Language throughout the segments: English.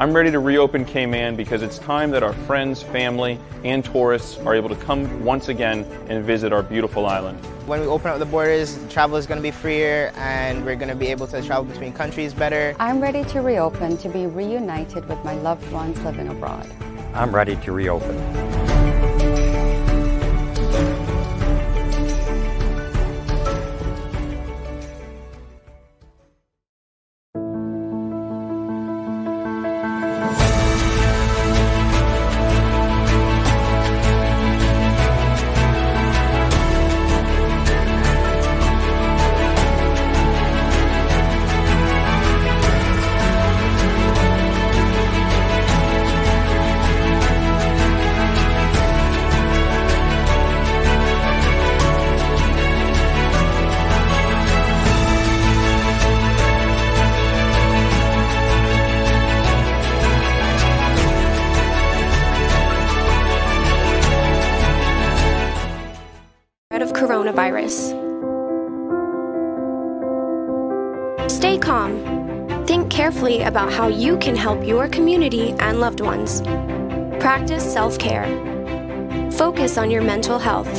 I'm ready to reopen Cayman because it's time that our friends, family, and tourists are able to come once again and visit our beautiful island. When we open up the borders, travel is going to be freer and we're going to be able to travel between countries better. I'm ready to reopen to be reunited with my loved ones living abroad. I'm ready to reopen. About how you can help your community and loved ones. Practice self care. Focus on your mental health.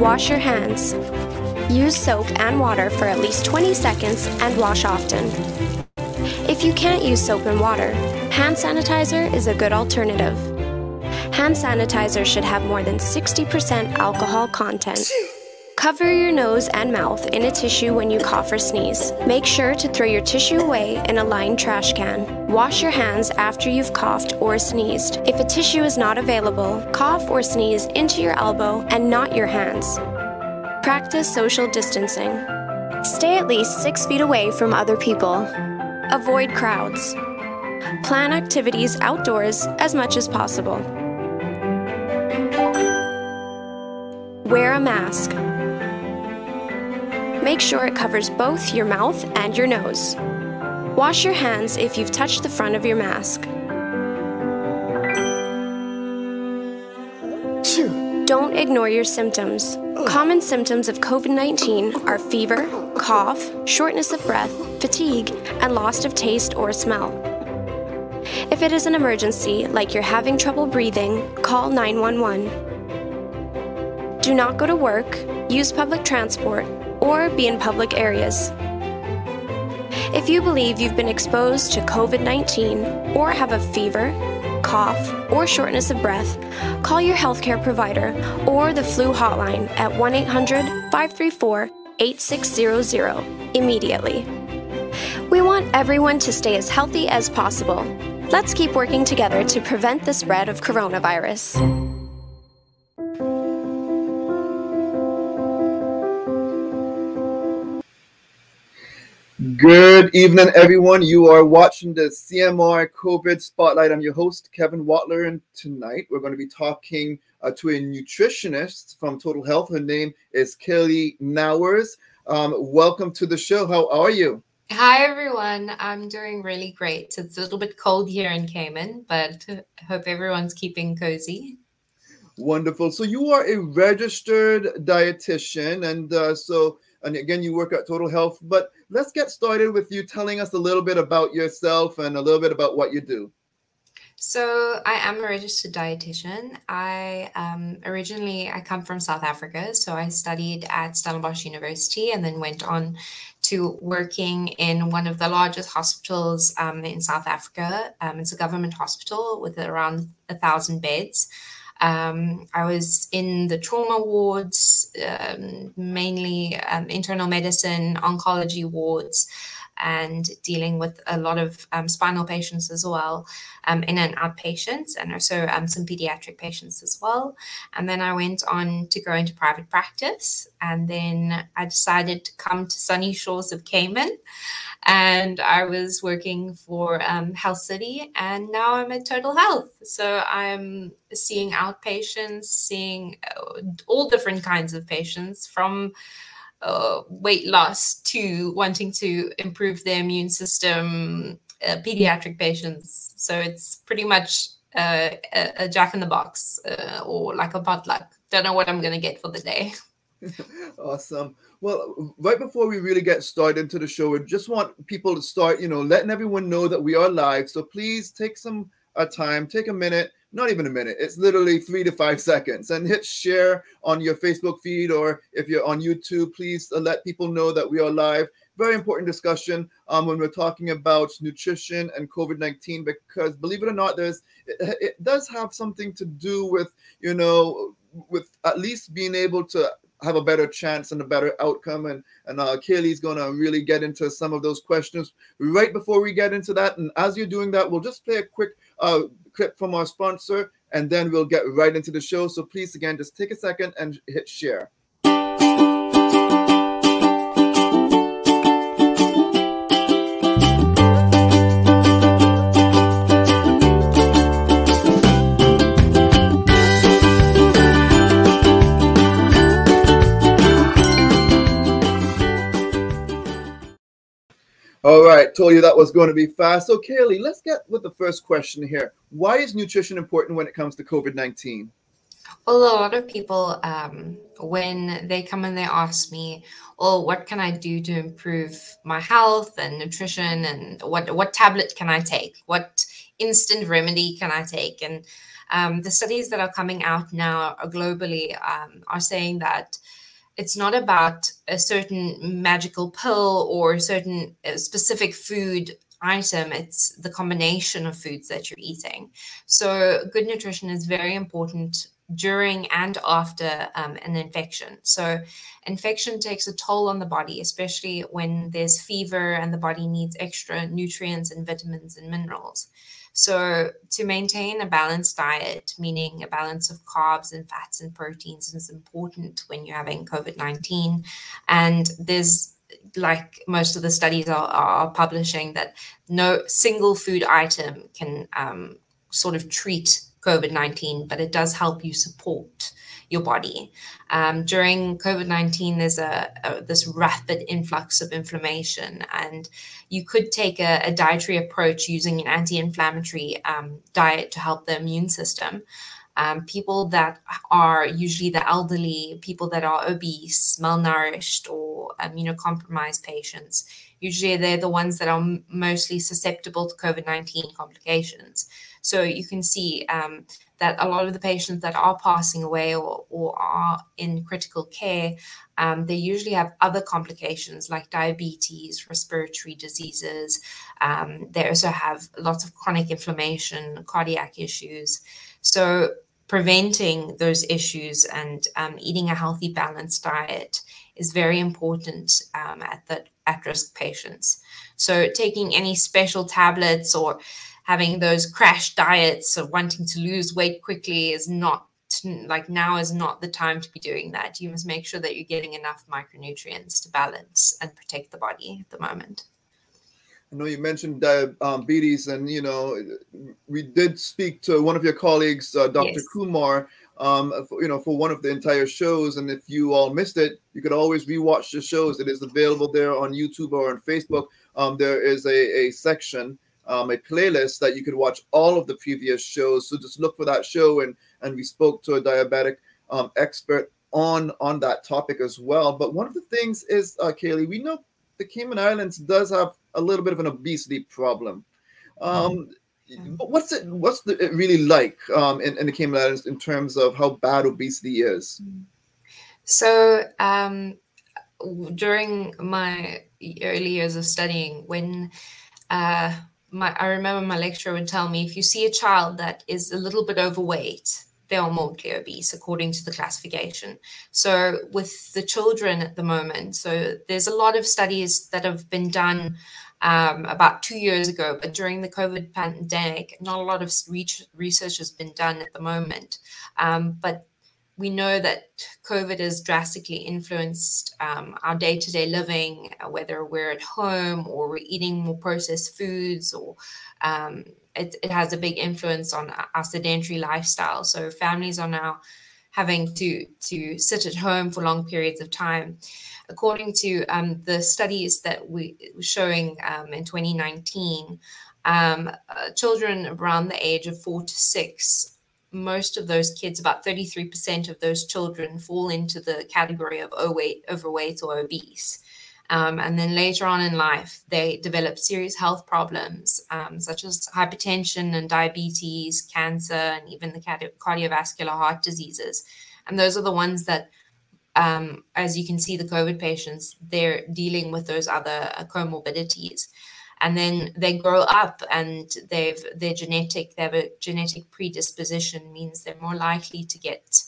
Wash your hands. Use soap and water for at least 20 seconds and wash often. If you can't use soap and water, hand sanitizer is a good alternative. Hand sanitizer should have more than 60% alcohol content. Cover your nose and mouth in a tissue when you cough or sneeze. Make sure to throw your tissue away in a lined trash can. Wash your hands after you've coughed or sneezed. If a tissue is not available, cough or sneeze into your elbow and not your hands. Practice social distancing. Stay at least six feet away from other people. Avoid crowds. Plan activities outdoors as much as possible. Wear a mask. Make sure it covers both your mouth and your nose. Wash your hands if you've touched the front of your mask. Don't ignore your symptoms. Common symptoms of COVID 19 are fever, cough, shortness of breath, fatigue, and loss of taste or smell. If it is an emergency, like you're having trouble breathing, call 911. Do not go to work, use public transport, or be in public areas. If you believe you've been exposed to COVID 19 or have a fever, cough, or shortness of breath, call your healthcare provider or the flu hotline at 1 800 534 8600 immediately. We want everyone to stay as healthy as possible. Let's keep working together to prevent the spread of coronavirus. Good evening, everyone. You are watching the CMR COVID Spotlight. I'm your host, Kevin Watler, and tonight we're going to be talking uh, to a nutritionist from Total Health. Her name is Kelly Nowers. Um, welcome to the show. How are you? Hi, everyone. I'm doing really great. It's a little bit cold here in Cayman, but hope everyone's keeping cozy. Wonderful. So, you are a registered dietitian, and uh, so and again, you work at Total Health. But let's get started with you telling us a little bit about yourself and a little bit about what you do. So I am a registered dietitian. I um, originally I come from South Africa, so I studied at Stellenbosch University and then went on to working in one of the largest hospitals um, in South Africa. Um, it's a government hospital with around a thousand beds. Um, I was in the trauma wards, um, mainly um, internal medicine, oncology wards, and dealing with a lot of um, spinal patients as well, um, in and outpatients, and also um, some pediatric patients as well. And then I went on to go into private practice, and then I decided to come to sunny shores of Cayman and I was working for um, Health City, and now I'm at Total Health. So I'm seeing outpatients, seeing uh, all different kinds of patients from uh, weight loss to wanting to improve their immune system, uh, pediatric patients. So it's pretty much uh, a, a, jack in the box uh, or like a potluck. Don't know what I'm going to get for the day. awesome. Well, right before we really get started into the show, we just want people to start, you know, letting everyone know that we are live. So please take some uh, time, take a minute, not even a minute. It's literally three to five seconds, and hit share on your Facebook feed or if you're on YouTube, please uh, let people know that we are live. Very important discussion um, when we're talking about nutrition and COVID nineteen, because believe it or not, there's it, it does have something to do with you know with at least being able to have a better chance and a better outcome. And and uh, Kaylee's gonna really get into some of those questions right before we get into that. And as you're doing that, we'll just play a quick uh, clip from our sponsor, and then we'll get right into the show. So please, again, just take a second and hit share. All right, told you that was going to be fast. So, Kaylee, let's get with the first question here. Why is nutrition important when it comes to COVID 19? Well, a lot of people, um, when they come and they ask me, "Oh, what can I do to improve my health and nutrition, and what what tablet can I take? What instant remedy can I take?" And um, the studies that are coming out now globally um, are saying that it's not about a certain magical pill or a certain specific food item. It's the combination of foods that you're eating. So good nutrition is very important during and after um, an infection. So infection takes a toll on the body especially when there's fever and the body needs extra nutrients and vitamins and minerals so, to maintain a balanced diet, meaning a balance of carbs and fats and proteins, is important when you're having COVID 19. And there's like most of the studies are, are publishing that no single food item can um, sort of treat COVID 19, but it does help you support your body. Um, during COVID nineteen, there's a, a, this rapid influx of inflammation, and you could take a, a dietary approach using an anti-inflammatory um, diet to help the immune system. Um, people that are usually the elderly, people that are obese, malnourished, or immunocompromised patients. Usually, they're the ones that are m- mostly susceptible to COVID 19 complications. So, you can see um, that a lot of the patients that are passing away or, or are in critical care, um, they usually have other complications like diabetes, respiratory diseases. Um, they also have lots of chronic inflammation, cardiac issues. So, preventing those issues and um, eating a healthy, balanced diet is very important um, at the at-risk patients. So, taking any special tablets or having those crash diets of wanting to lose weight quickly is not like now is not the time to be doing that. You must make sure that you're getting enough micronutrients to balance and protect the body at the moment. I know you mentioned diabetes, and you know we did speak to one of your colleagues, uh, Dr. Yes. Kumar, um, for, you know, for one of the entire shows. And if you all missed it, you could always rewatch the shows. It is available there on YouTube or on Facebook. Um, there is a, a section um, a playlist that you could watch all of the previous shows. So just look for that show, and and we spoke to a diabetic um, expert on on that topic as well. But one of the things is, uh, Kaylee, we know the Cayman Islands does have a little bit of an obesity problem. Um, but what's it what's the, it really like um, in, in the Cayman Islands in terms of how bad obesity is? So um, during my early years of studying, when uh, my I remember my lecturer would tell me if you see a child that is a little bit overweight, they are morbidly obese according to the classification. So with the children at the moment, so there's a lot of studies that have been done um, about two years ago, but during the COVID pandemic, not a lot of research has been done at the moment. Um, but we know that COVID has drastically influenced um, our day to day living, uh, whether we're at home or we're eating more processed foods, or um, it, it, has a big influence on our sedentary lifestyle. So families are now having to, to sit at home for long periods of time. According to um, the studies that we were showing um, in 2019, um, uh, children around the age of four to six most of those kids, about 33% of those children, fall into the category of overweight, or obese. Um, and then later on in life, they develop serious health problems um, such as hypertension and diabetes, cancer, and even the cardiovascular heart diseases. And those are the ones that, um, as you can see, the COVID patients, they're dealing with those other uh, comorbidities. And then they grow up and they've their genetic, they have a genetic predisposition, means they're more likely to get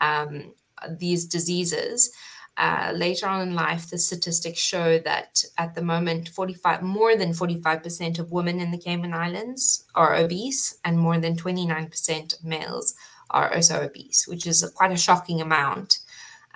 um, these diseases. Uh, later on in life, the statistics show that at the moment, 45 more than 45% of women in the Cayman Islands are obese, and more than 29% of males are also obese, which is a, quite a shocking amount.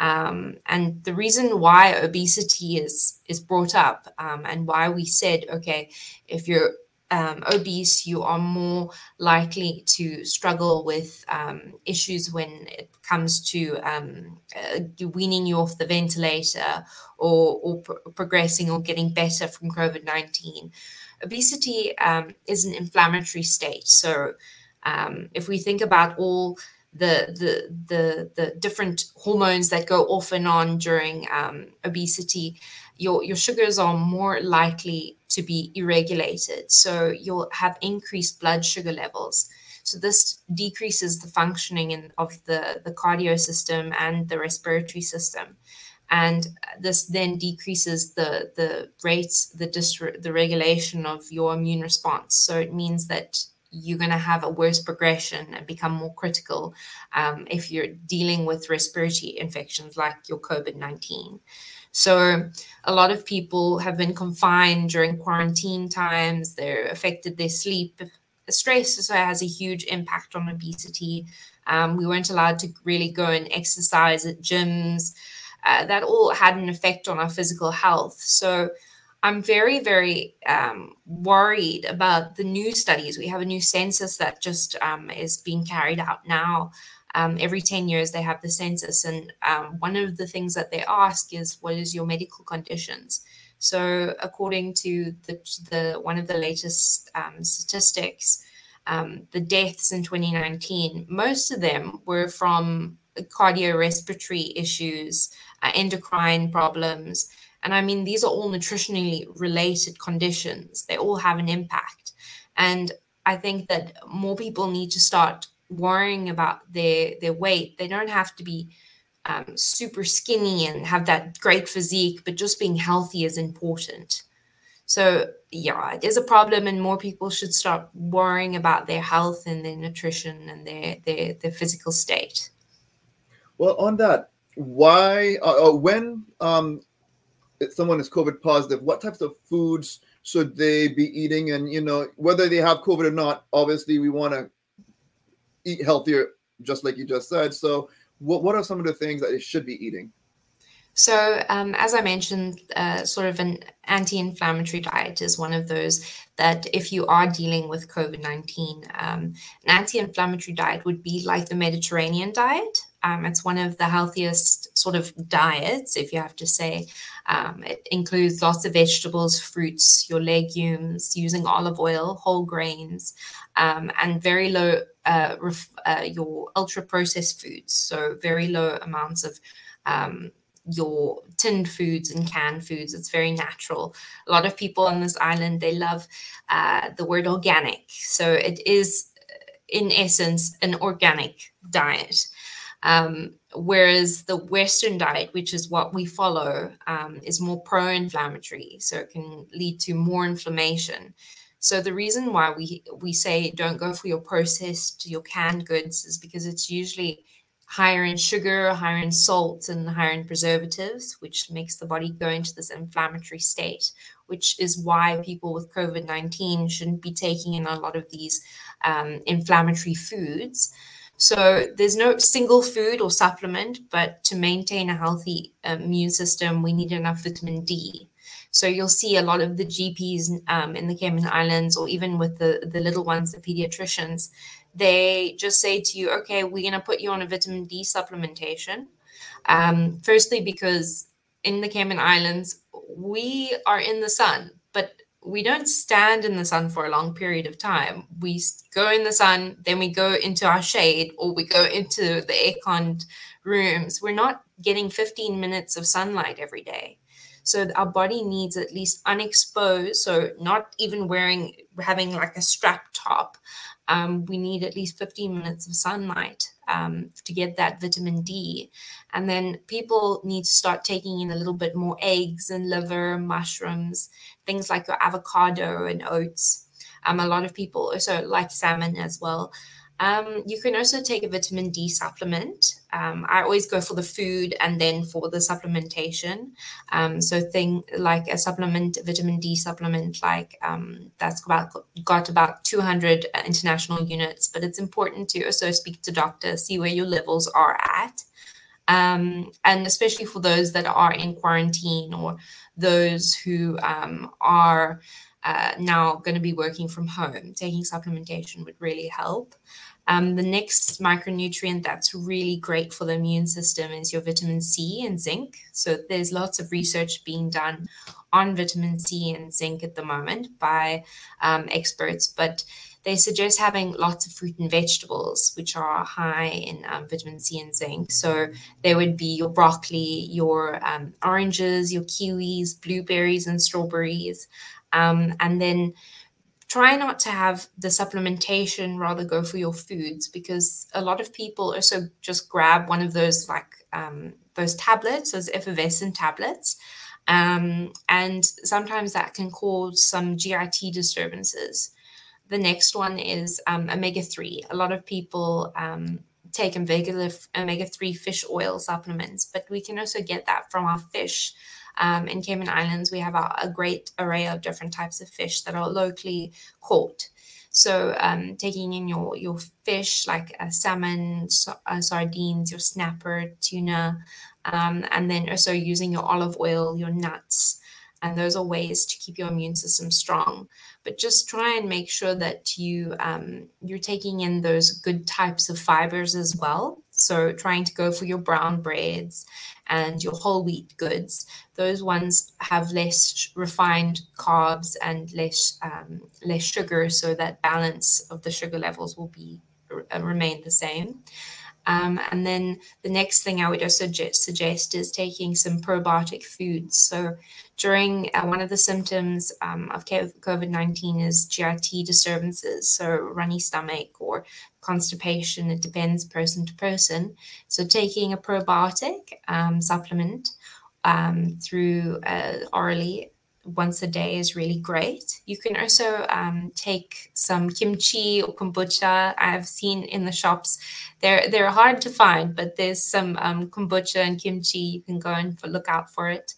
Um, and the reason why obesity is is brought up um, and why we said, okay, if you're um, obese, you are more likely to struggle with um, issues when it comes to um, uh, weaning you off the ventilator or, or progressing or getting better from COVID 19. Obesity um, is an inflammatory state. So, if we think about all the the the the different hormones that go off and on during um, obesity, your your sugars are more likely to be irregulated. So you'll have increased blood sugar levels. So this decreases the functioning in, of the, the cardio system and the respiratory system. And this then decreases the, the rates, the, dysre- the regulation of your immune response. So it means that you're going to have a worse progression and become more critical um, if you're dealing with respiratory infections like your COVID 19. So a lot of people have been confined during quarantine times. They're affected their sleep. Stress also has a huge impact on obesity. Um, we weren't allowed to really go and exercise at gyms. Uh, that all had an effect on our physical health. So I'm very, very um, worried about the new studies. We have a new census that just um, is being carried out now um, every 10 years they have the census and um, one of the things that they ask is what is your medical conditions so according to the, the one of the latest um, statistics um, the deaths in 2019 most of them were from cardiorespiratory issues uh, endocrine problems and i mean these are all nutritionally related conditions they all have an impact and i think that more people need to start worrying about their their weight. They don't have to be um, super skinny and have that great physique, but just being healthy is important. So yeah, it is a problem, and more people should start worrying about their health and their nutrition and their their, their physical state. Well, on that, why uh, uh when um, someone is COVID positive, what types of foods should they be eating? And you know, whether they have COVID or not, obviously we want to eat healthier, just like you just said. So, what what are some of the things that they should be eating? So, um, as I mentioned, uh, sort of an anti inflammatory diet is one of those that, if you are dealing with COVID 19, um, an anti inflammatory diet would be like the Mediterranean diet. Um, it's one of the healthiest sort of diets, if you have to say. Um, it includes lots of vegetables, fruits, your legumes, using olive oil, whole grains, um, and very low uh, ref- uh, your ultra processed foods. So, very low amounts of um, your tinned foods and canned foods. It's very natural. A lot of people on this island they love uh, the word organic. So it is, in essence, an organic diet. Um, whereas the Western diet, which is what we follow, um, is more pro-inflammatory, so it can lead to more inflammation. So the reason why we we say don't go for your processed, your canned goods is because it's usually higher in sugar, higher in salt, and higher in preservatives, which makes the body go into this inflammatory state, which is why people with COVID 19 shouldn't be taking in a lot of these um, inflammatory foods. So there's no single food or supplement, but to maintain a healthy um, immune system, we need enough vitamin D. So you'll see a lot of the GPs um, in the Cayman Islands, or even with the the little ones, the pediatricians, they just say to you, okay, we're going to put you on a vitamin D supplementation. Um, firstly, because in the Cayman Islands, we are in the sun, we don't stand in the sun for a long period of time. We go in the sun, then we go into our shade, or we go into the air-conned rooms. We're not getting 15 minutes of sunlight every day. So our body needs at least unexposed, so not even wearing, having like a strap top. Um, we need at least 15 minutes of sunlight um, to get that vitamin D. And then people need to start taking in a little bit more eggs and liver, mushrooms, things like your avocado and oats. Um, a lot of people also like salmon as well. Um, you can also take a vitamin D supplement. Um, I always go for the food and then for the supplementation. Um, so thing like a supplement, vitamin D supplement, like um, that's about got about 200 international units. But it's important to also speak to doctors, see where your levels are at. Um, and especially for those that are in quarantine or those who um, are uh, now going to be working from home, taking supplementation would really help. Um, the next micronutrient that's really great for the immune system is your vitamin C and zinc. So there's lots of research being done on vitamin C and zinc at the moment by um, experts, but they suggest having lots of fruit and vegetables, which are high in um, vitamin C and zinc. So there would be your broccoli, your um, oranges, your kiwis, blueberries, and strawberries. Um, and then try not to have the supplementation rather go for your foods because a lot of people also just grab one of those like um, those tablets those effervescent tablets um, and sometimes that can cause some GIT disturbances. The next one is um, omega-3 a lot of people um, take omega-3 fish oil supplements but we can also get that from our fish um, in Cayman Islands, we have a, a, great array of different types of fish that are locally caught. So um, taking in your your fish like a salmon, so, uh, sardines, your snapper, tuna, um, and then also using your olive oil, your nuts, and those are ways to keep your immune system strong. But just try and make sure that you um, you're taking in those good types of fibers as well. So trying to go for your brown breads and your whole wheat goods. Those ones have less refined carbs and less um, less sugar, so that balance of the sugar levels will be uh, remain the same. Um, and then the next thing I would also suggest is taking some probiotic foods. So during uh, one of the symptoms um, of COVID 19 is GIT disturbances, so runny stomach or constipation. It depends person to person. So taking a probiotic um, supplement um, through uh, orally once a day is really great. You can also um, take some kimchi or kombucha. I've seen in the shops. They're they're hard to find, but there's some um, kombucha and kimchi. You can go and look out for it.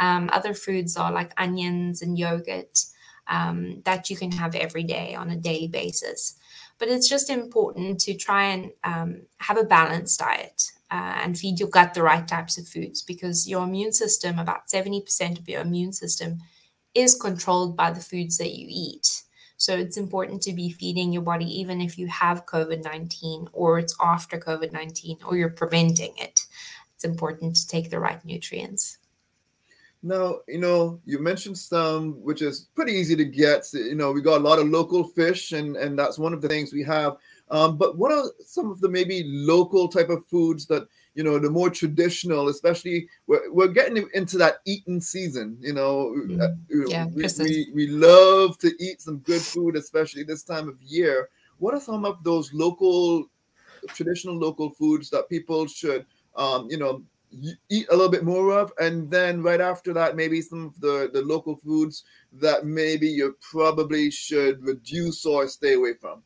Um, other foods are like onions and yogurt um, that you can have every day on a daily basis. But it's just important to try and um, have a balanced diet. Uh, and feed your gut the right types of foods because your immune system, about 70% of your immune system, is controlled by the foods that you eat. So it's important to be feeding your body even if you have COVID 19 or it's after COVID 19 or you're preventing it. It's important to take the right nutrients. Now, you know, you mentioned some, which is pretty easy to get. You know, we got a lot of local fish, and and that's one of the things we have. Um, but what are some of the maybe local type of foods that you know the more traditional especially we're, we're getting into that eating season you know mm. Uh, yeah, we, we, we love to eat some good food especially this time of year what are some of those local traditional local foods that people should um, you know eat a little bit more of and then right after that maybe some of the the local foods that maybe you probably should reduce or stay away from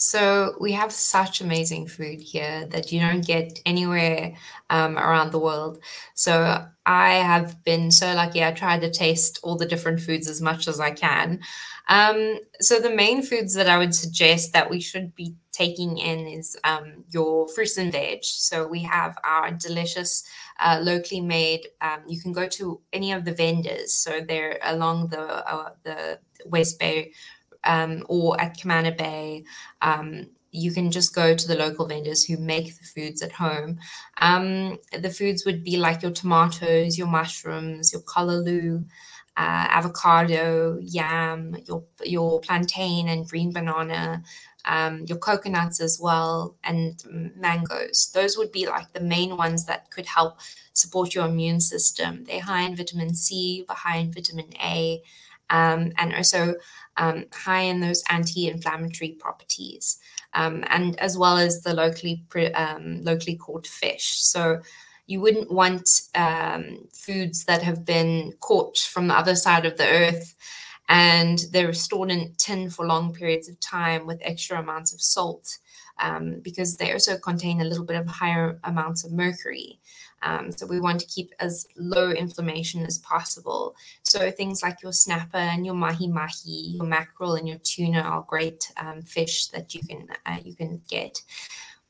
so we have such amazing food here that you don't get anywhere um, around the world. So I have been so lucky. I try to taste all the different foods as much as I can. Um, so the main foods that I would suggest that we should be taking in is um, your fruits and veg. So we have our delicious uh, locally made. Um, you can go to any of the vendors. So they're along the uh, the West Bay um, or at Camana Bay. Um, you can just go to the local vendors who make the foods at home. Um, the foods would be like your tomatoes, your mushrooms, your callaloo, uh, avocado, yam, your your plantain and green banana, um, your coconuts as well, and mangoes. Those would be like the main ones that could help support your immune system. They're high in vitamin C, high in vitamin A, um, and also um, high in those anti-inflammatory properties, um, and as well as the locally um, locally caught fish. So you wouldn't want um, foods that have been caught from the other side of the earth and they're stored in tin for long periods of time with extra amounts of salt um, because they also contain a little bit of higher amounts of mercury. Um, so we want to keep as low inflammation as possible. So things like your snapper and your mahi mahi, your mackerel and your tuna are great um, fish that you can uh, you can get.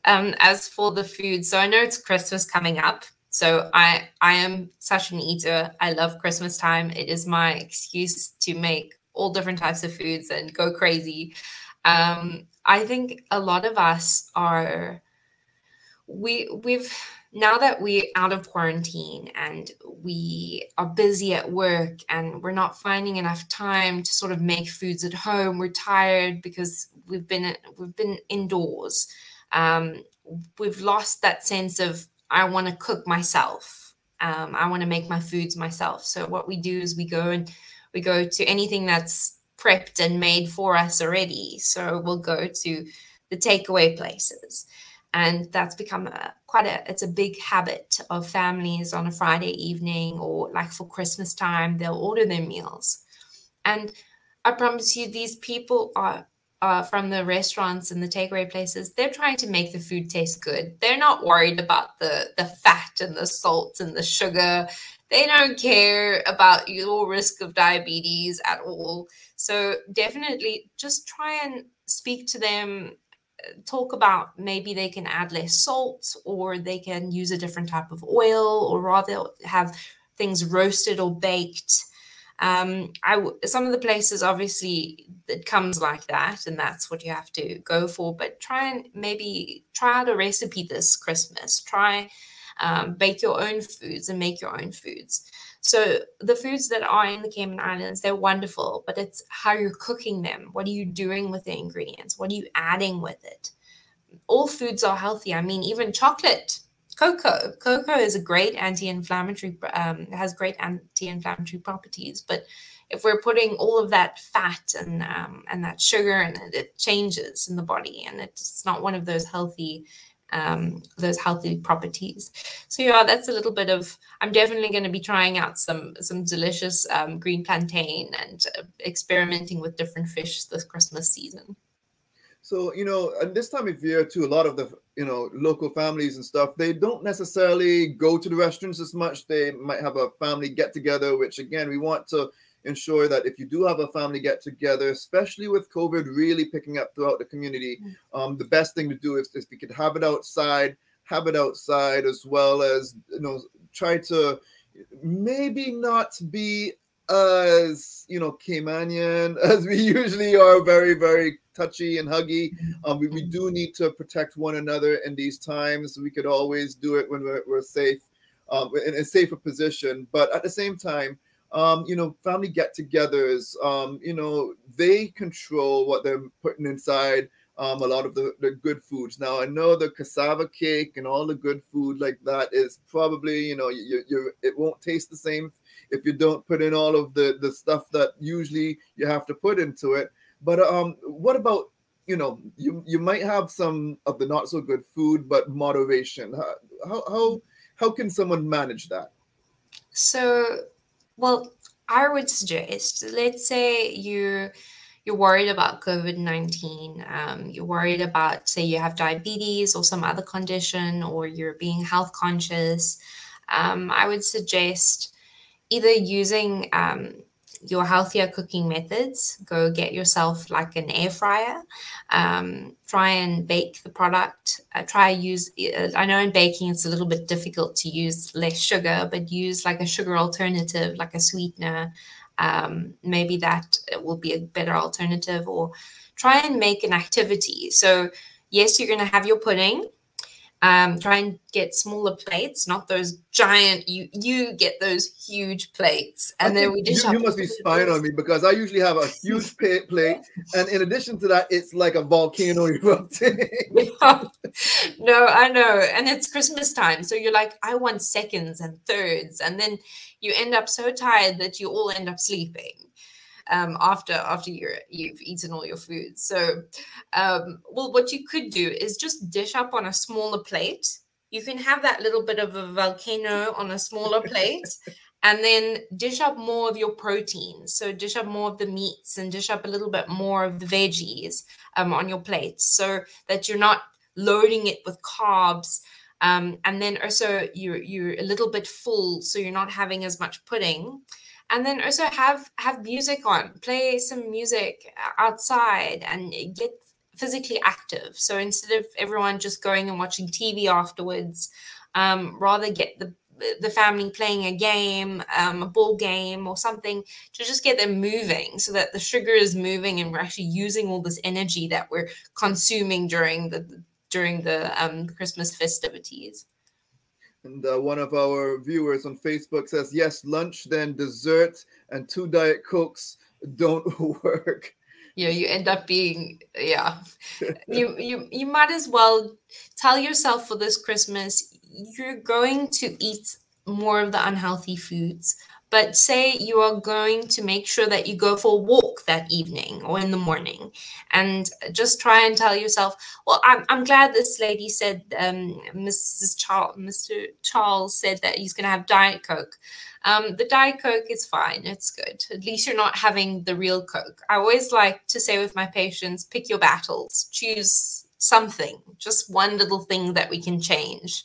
Um, as for the food, so I know it's Christmas coming up. So I I am such an eater. I love Christmas time. It is my excuse to make all different types of foods and go crazy. Um, I think a lot of us are we we've now that we're out of quarantine and we are busy at work and we're not finding enough time to sort of make foods at home we're tired because we've been we've been indoors. Um, we've lost that sense of i want to cook myself. Um, i want to make my foods myself. So what we do is we go and we go to anything that's prepped and made for us already. So we'll go to the takeaway places and that's become a, quite a it's a big habit of families on a friday evening or like for christmas time they'll order their meals. And i promise you these people are uh, from the restaurants and the takeaway places they're trying to make the food taste good. They're not worried about the the fat and the salt and the sugar. They don't care about your risk of diabetes at all. So definitely just try and speak to them talk about maybe they can add less salt or they can use a different type of oil or rather have things roasted or baked um, I some of the places obviously it comes like that, and that's what you have to go for. But try and maybe try out a recipe this Christmas. Try um, bake your own foods and make your own foods. So the foods that are in the Cayman Islands, they're wonderful, but it's how you're cooking them. What are you doing with the ingredients? What are you adding with it? All foods are healthy. I mean, even chocolate, cocoa. Cocoa is a great anti-inflammatory, um, has great anti-inflammatory properties. But if we're putting all of that fat and um, and that sugar and it, it changes in the body, and it's not one of those healthy um, those healthy properties. So yeah, that's a little bit of. I'm definitely going to be trying out some some delicious um, green plantain and uh, experimenting with different fish this Christmas season. So you know, and this time of year too, a lot of the you know local families and stuff, they don't necessarily go to the restaurants as much. They might have a family get together, which again, we want to ensure that if you do have a family get together, especially with COVID really picking up throughout the community, mm. um, the best thing to do is, if we could have it outside, have it outside as well as you know try to maybe not be as you know Caymanian as we usually are, very very touchy and huggy. Um, we, we do need to protect one another in these times. We could always do it when we're, we're safe, um, in a safer position. But at the same time, um, you know, family get-togethers, um, you know, they control what they're putting inside um, a lot of the, the good foods. Now, I know the cassava cake and all the good food like that is probably, you know, you, you it won't taste the same if you don't put in all of the the stuff that usually you have to put into it. But um, what about you know, you you might have some of the not so good food, but moderation. How how how, how can someone manage that? So well, I would suggest, let's say you you're worried about COVID nineteen, um, you're worried about, say, you have diabetes or some other condition, or you're being health conscious. Um, I would suggest either using um, your healthier cooking methods, go get yourself like an air fryer. Um, try and bake the product. Uh, try use. Uh, I know in baking it's a little bit difficult to use less sugar, but use like a sugar alternative, like a sweetener. Um, maybe that will be a better alternative. Or try and make an activity. So yes, you're going to have your pudding. Um, try and get smaller plates, not those giant. You you get those huge plates, and then we just. You, you must be spying on me because I usually have a huge plate, and in addition to that, it's like a volcano erupting. no, I know, and it's Christmas time, so you're like, I want seconds and thirds, and then you end up so tired that you all end up sleeping um, after after you you've eaten all your food. So, um, well, what you could do is just dish up on a smaller plate. You can have that little bit of a volcano on a smaller plate. and then dish up more of your proteins. So dish up more of the meats and dish up a little bit more of the veggies um, on your plate, so that you're not loading it with carbs. Um, and then also you're you're a little bit full, so you're not having as much pudding and then also have have music on play some music outside and get physically active. So instead of everyone just going and watching tv afterwards um, rather get the the family playing a game um, a ball game or something to just get them moving so that the sugar is moving and we're actually using all this energy that we're consuming during the during the um, christmas festivities and uh, one of our viewers on Facebook says, yes, lunch, then dessert, and two Diet Cokes don't work. Yeah, you end up being, yeah. you, you, you might as well tell yourself for this Christmas, you're going to eat more of the unhealthy foods but say you are going to make sure that you go for a walk that evening or in the morning and just try and tell yourself well i'm, I'm glad this lady said um, mrs charles mr charles said that he's going to have diet coke. Um, the diet coke is fine it's good. At least you're not having the real coke. I always like to say with my patients pick your battles. Choose something just one little thing that we can change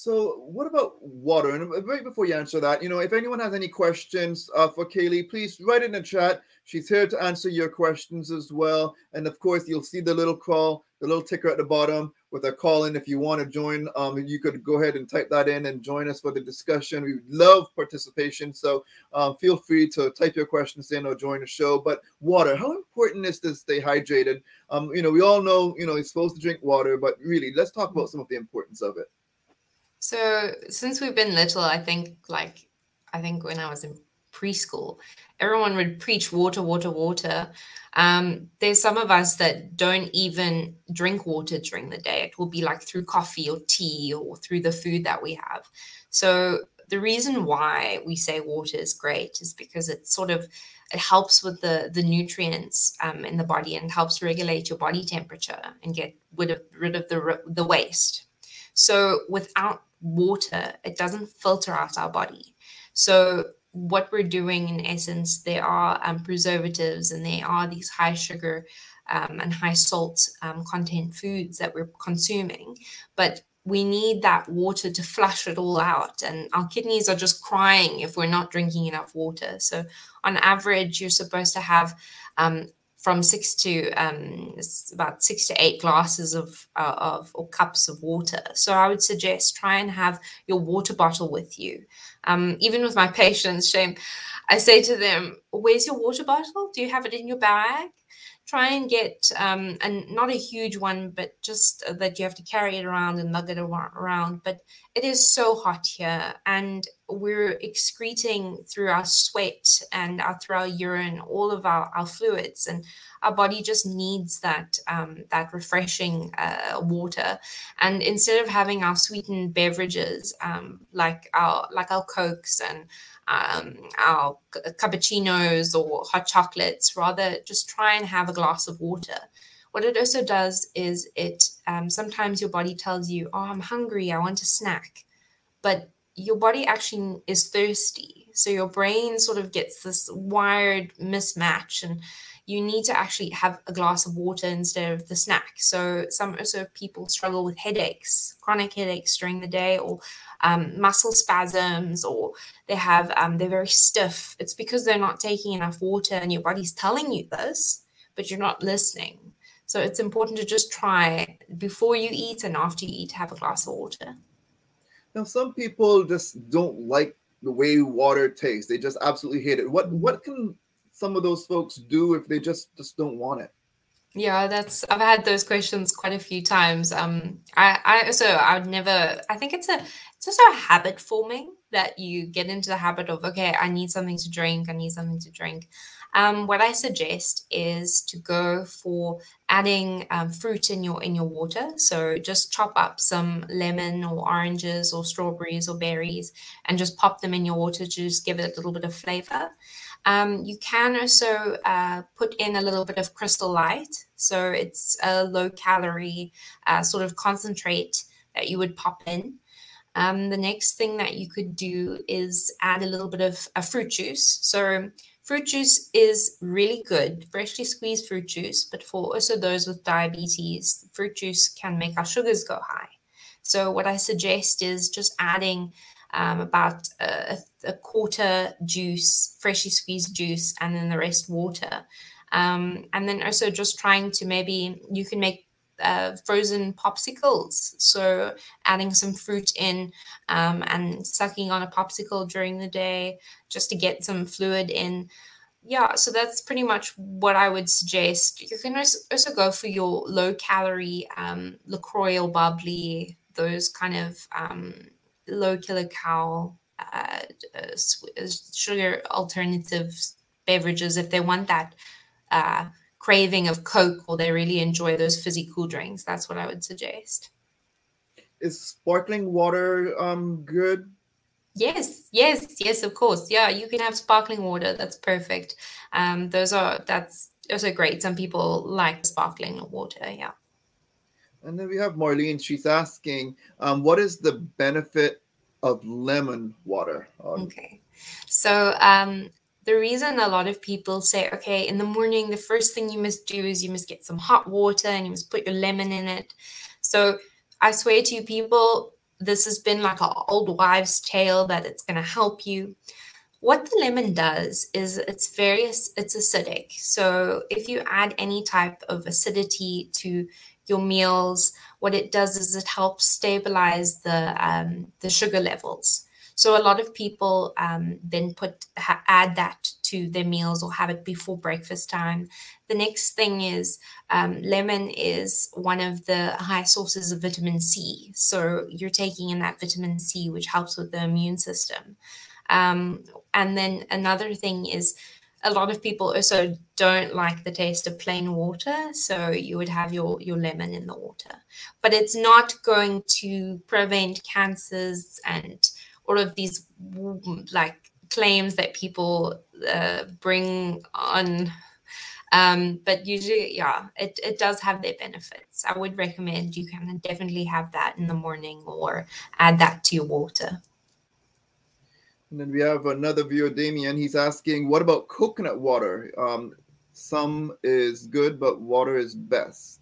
so, what about water? And uh, right before you answer that, you know, if anyone has any questions uh, for Kaylee, please write in the chat. She's here to answer your questions as well. And of course, you'll see the little call, the little ticker at the bottom with a call in. If you want to join, um, you could go ahead and type that in and join us for the discussion. We love participation. So um, feel free to type your questions in or join the show. But water, how important is to stay hydrated? Um, you know, we all know, you know, you're supposed to drink water, but really, let's talk about some of the importance of it. So since we've been little, I think like I think when I was in preschool, everyone would preach water, water, water. Um, there's some of us that don't even drink water during the day. It will be like through coffee or tea or through the food that we have. So the reason why we say water is great is because it sort of it helps with the the nutrients um, in the body and helps regulate your body temperature and get rid of rid of the the waste. So without water, it doesn't filter out our body. So what we're doing in essence, there are um, preservatives and there are these high sugar um, and high salt um, content foods that we're consuming, but we need that water to flush it all out. And our kidneys are just crying if we're not drinking enough water. So, on average, you're supposed to have um, from six to um, about six to eight glasses of, uh, of or cups of water. So I would suggest try and have your water bottle with you. Um, even with my patients, shame, I say to them, "Where's your water bottle? Do you have it in your bag?" Try and get um, and not a huge one, but just that you have to carry it around and lug it around. But it is so hot here, and we're excreting through our sweat and our, through our urine all of our, our fluids, and our body just needs that um, that refreshing uh, water. And instead of having our sweetened beverages um, like our like our cokes and um, our cappuccinos or hot chocolates, rather just try and have a glass of water. What it also does is it um, sometimes your body tells you, Oh, I'm hungry, I want a snack. But your body actually is thirsty. So your brain sort of gets this wired mismatch and you need to actually have a glass of water instead of the snack. So some also people struggle with headaches, chronic headaches during the day, or um, muscle spasms or they have um, they're very stiff. It's because they're not taking enough water and your body's telling you this but you're not listening. So it's important to just try before you eat and after you eat have a glass of water. Now some people just don't like the way water tastes. They just absolutely hate it. What what can some of those folks do if they just just don't want it Yeah, that's I've had those questions quite a few times. Um, I I also I would never. I think it's a it's also a habit forming that you get into the habit of okay, I need something to drink. I need something to drink. Um, what I suggest is to go for adding um, fruit in your in your water. So just chop up some lemon or oranges or strawberries or berries and just pop them in your water to just give it a little bit of flavor. Um, you can also uh, put in a little bit of crystal light. So it's a low calorie uh, sort of concentrate that you would pop in. Um, the next thing that you could do is add a little bit of a fruit juice. So fruit juice is really good, freshly squeezed fruit juice, but for also those with diabetes, fruit juice can make our sugars go high. So what I suggest is just adding um, about a, a, quarter juice, freshly squeezed juice, and then the rest water. Um, and then also just trying to maybe you can make uh, frozen popsicles. So adding some fruit in um, and sucking on a popsicle during the day just to get some fluid in. Yeah, so that's pretty much what I would suggest. You can also go for your low calorie um, LaCroix or bubbly, those kind of um, low kilocal uh, uh, sugar alternative beverages if they want that uh, craving of Coke or they really enjoy those fizzy cool drinks. That's what I would suggest. Is sparkling water um, good? Yes, yes, yes, of course. Yeah, you can have sparkling water. That's perfect. Um, those are that's also great. Some people like sparkling water. Yeah. And then we have Marlene. She's asking, um, what is the benefit of lemon water? Okay. So um, the reason a lot of people say, okay, in the morning, the first thing you must do is you must get some hot water and you must put your lemon in it. So I swear to you, people, this has been like an old wives' tale that it's going to help you. What the lemon does is it's very it's acidic. So if you add any type of acidity to your meals, what it does is it helps stabilize the um, the sugar levels. So a lot of people um, then put ha- add that to their meals or have it before breakfast time. The next thing is um, lemon is one of the high sources of vitamin C. So you're taking in that vitamin C, which helps with the immune system. Um, and then another thing is a lot of people also don't like the taste of plain water so you would have your your lemon in the water. But it's not going to prevent cancers and all of these like claims that people uh, bring on. Um, but usually yeah it, it does have their benefits. I would recommend you can definitely have that in the morning or add that to your water and then we have another viewer damien he's asking what about coconut water um, some is good but water is best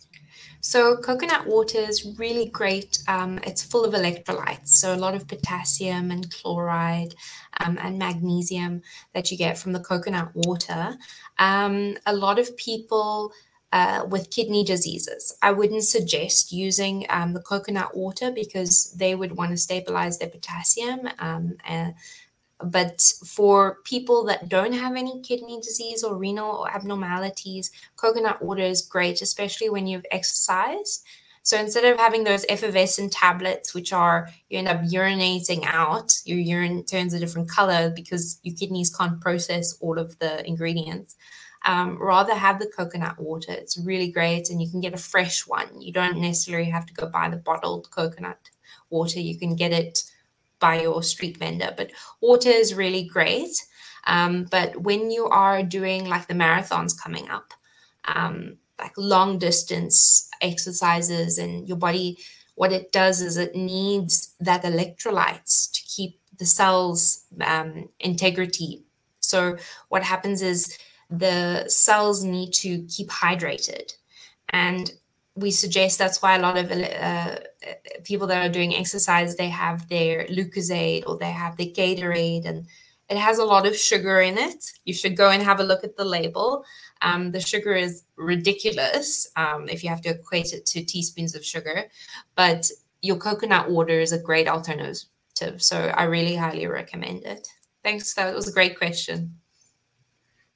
so coconut water is really great. Um, it's full of electrolytes, so a lot of potassium and chloride um, and magnesium that you get from the coconut water. Um, a lot of people uh, with kidney diseases, I wouldn't suggest using um, the coconut water because they would want to stabilize their potassium. Um, and, but for people that don't have any kidney disease or renal or abnormalities, coconut water is great, especially when you've exercised. So instead of having those effervescent tablets, which are you end up urinating out, your urine turns a different color because your kidneys can't process all of the ingredients. Um, rather have the coconut water. It's really great, and you can get a fresh one. You don't necessarily have to go buy the bottled coconut water. You can get it by your street vendor. But water is really great. Um, but when you are doing like the marathons coming up, um, like long distance exercises, and your body, what it does is it needs that electrolytes to keep the cells um, integrity. So what happens is the cells need to keep hydrated. And we suggest that's why a lot of uh, people that are doing exercise they have their Lucozade or they have their Gatorade, and it has a lot of sugar in it. You should go and have a look at the label. Um, the sugar is ridiculous um, if you have to equate it to teaspoons of sugar, but your coconut water is a great alternative. So I really highly recommend it. Thanks. That was a great question.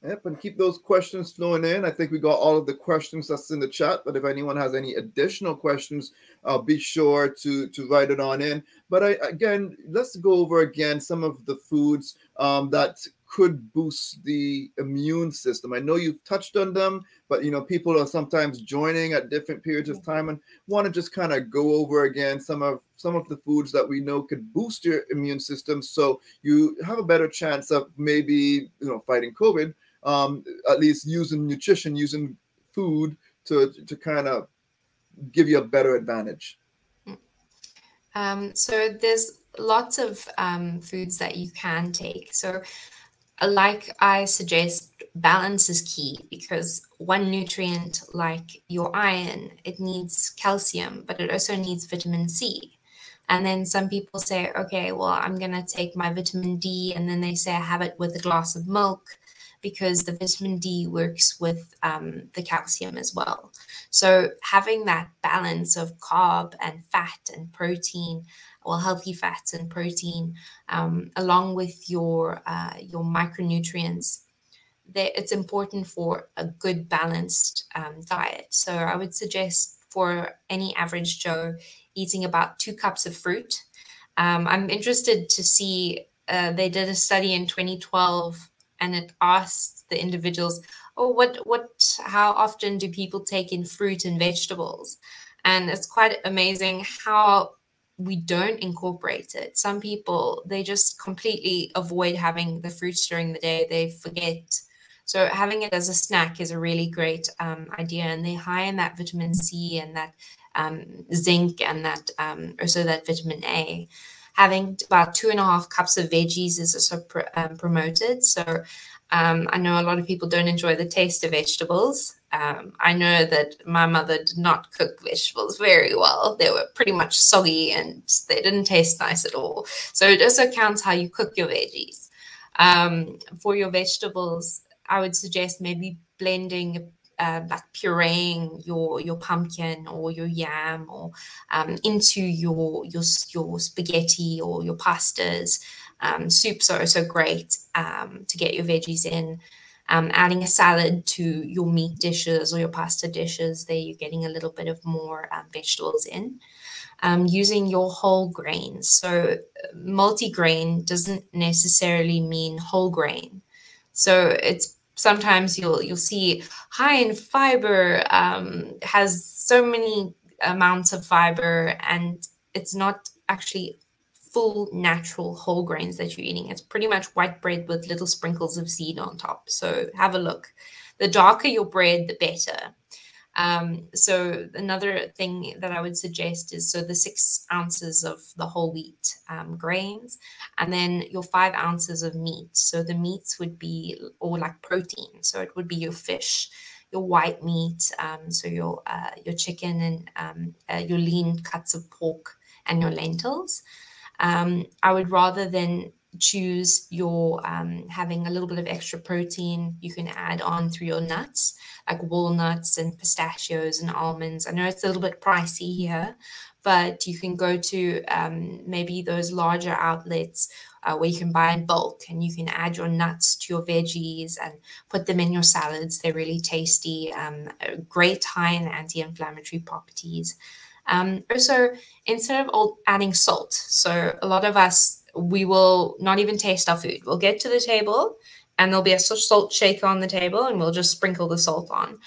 Yep, and keep those questions flowing in. I think we got all of the questions that's in the chat, but if anyone has any additional questions, uh, be sure to to write it on in. But I, again, let's go over again some of the foods um, that could boost the immune system. I know you've touched on them, but you know people are sometimes joining at different periods of time and want to just kind of go over again some of some of the foods that we know could boost your immune system, so you have a better chance of maybe you know fighting COVID. Um, at least using nutrition, using food to to kind of give you a better advantage. Um, so there's lots of um, foods that you can take. So like I suggest, balance is key because one nutrient like your iron, it needs calcium, but it also needs vitamin C. And then some people say, okay, well, I'm going to take my vitamin D. And then they say, I have it with a glass of milk because the vitamin D works with um, the calcium as well. So having that balance of carb and fat and protein or healthy fats and protein, um, along with your uh, your micronutrients, that it's important for a good balanced um, diet. So I would suggest for any average Joe eating about two cups of fruit. Um, I'm interested to see. Uh, they did a study in 2012, and it asked the individuals, "Oh, what what? How often do people take in fruit and vegetables?" And it's quite amazing how we don't incorporate it. Some people they just completely avoid having the fruits during the day. They forget. So having it as a snack is a really great um, idea, and they're high in that vitamin C and that um, zinc and that um, also that vitamin A. Having about two and a half cups of veggies is also pr- um, promoted. So um, I know a lot of people don't enjoy the taste of vegetables. Um, I know that my mother did not cook vegetables very well. They were pretty much soggy and they didn't taste nice at all. So it also counts how you cook your veggies. Um, for your vegetables, I would suggest maybe blending, uh, like pureeing your your pumpkin or your yam or um, into your your your spaghetti or your pastas. Um, soups are also great um, to get your veggies in. Um, adding a salad to your meat dishes or your pasta dishes, there you're getting a little bit of more um, vegetables in. Um, using your whole grains. So, multi-grain doesn't necessarily mean whole grain. So it's sometimes you'll you'll see high in fiber um, has so many amounts of fiber, and it's not actually full natural whole grains that you're eating. It's pretty much white bread with little sprinkles of seed on top. So have a look. The darker your bread, the better. Um, so another thing that I would suggest is so the six ounces of the whole wheat um, grains, and then your five ounces of meat. So the meats would be or like protein. So it would be your fish, your white meat, um, so your uh, your chicken and um, uh, your lean cuts of pork and your lentils. Um, I would rather than choose your um, having a little bit of extra protein you can add on through your nuts like walnuts and pistachios and almonds. I know it's a little bit pricey here but you can go to um, maybe those larger outlets uh, where you can buy in bulk and you can add your nuts to your veggies and put them in your salads. They're really tasty um, great high in anti-inflammatory properties. Um, also, instead of adding salt, so a lot of us, we will not even taste our food. We'll get to the table and there'll be a salt shaker on the table and we'll just sprinkle the salt on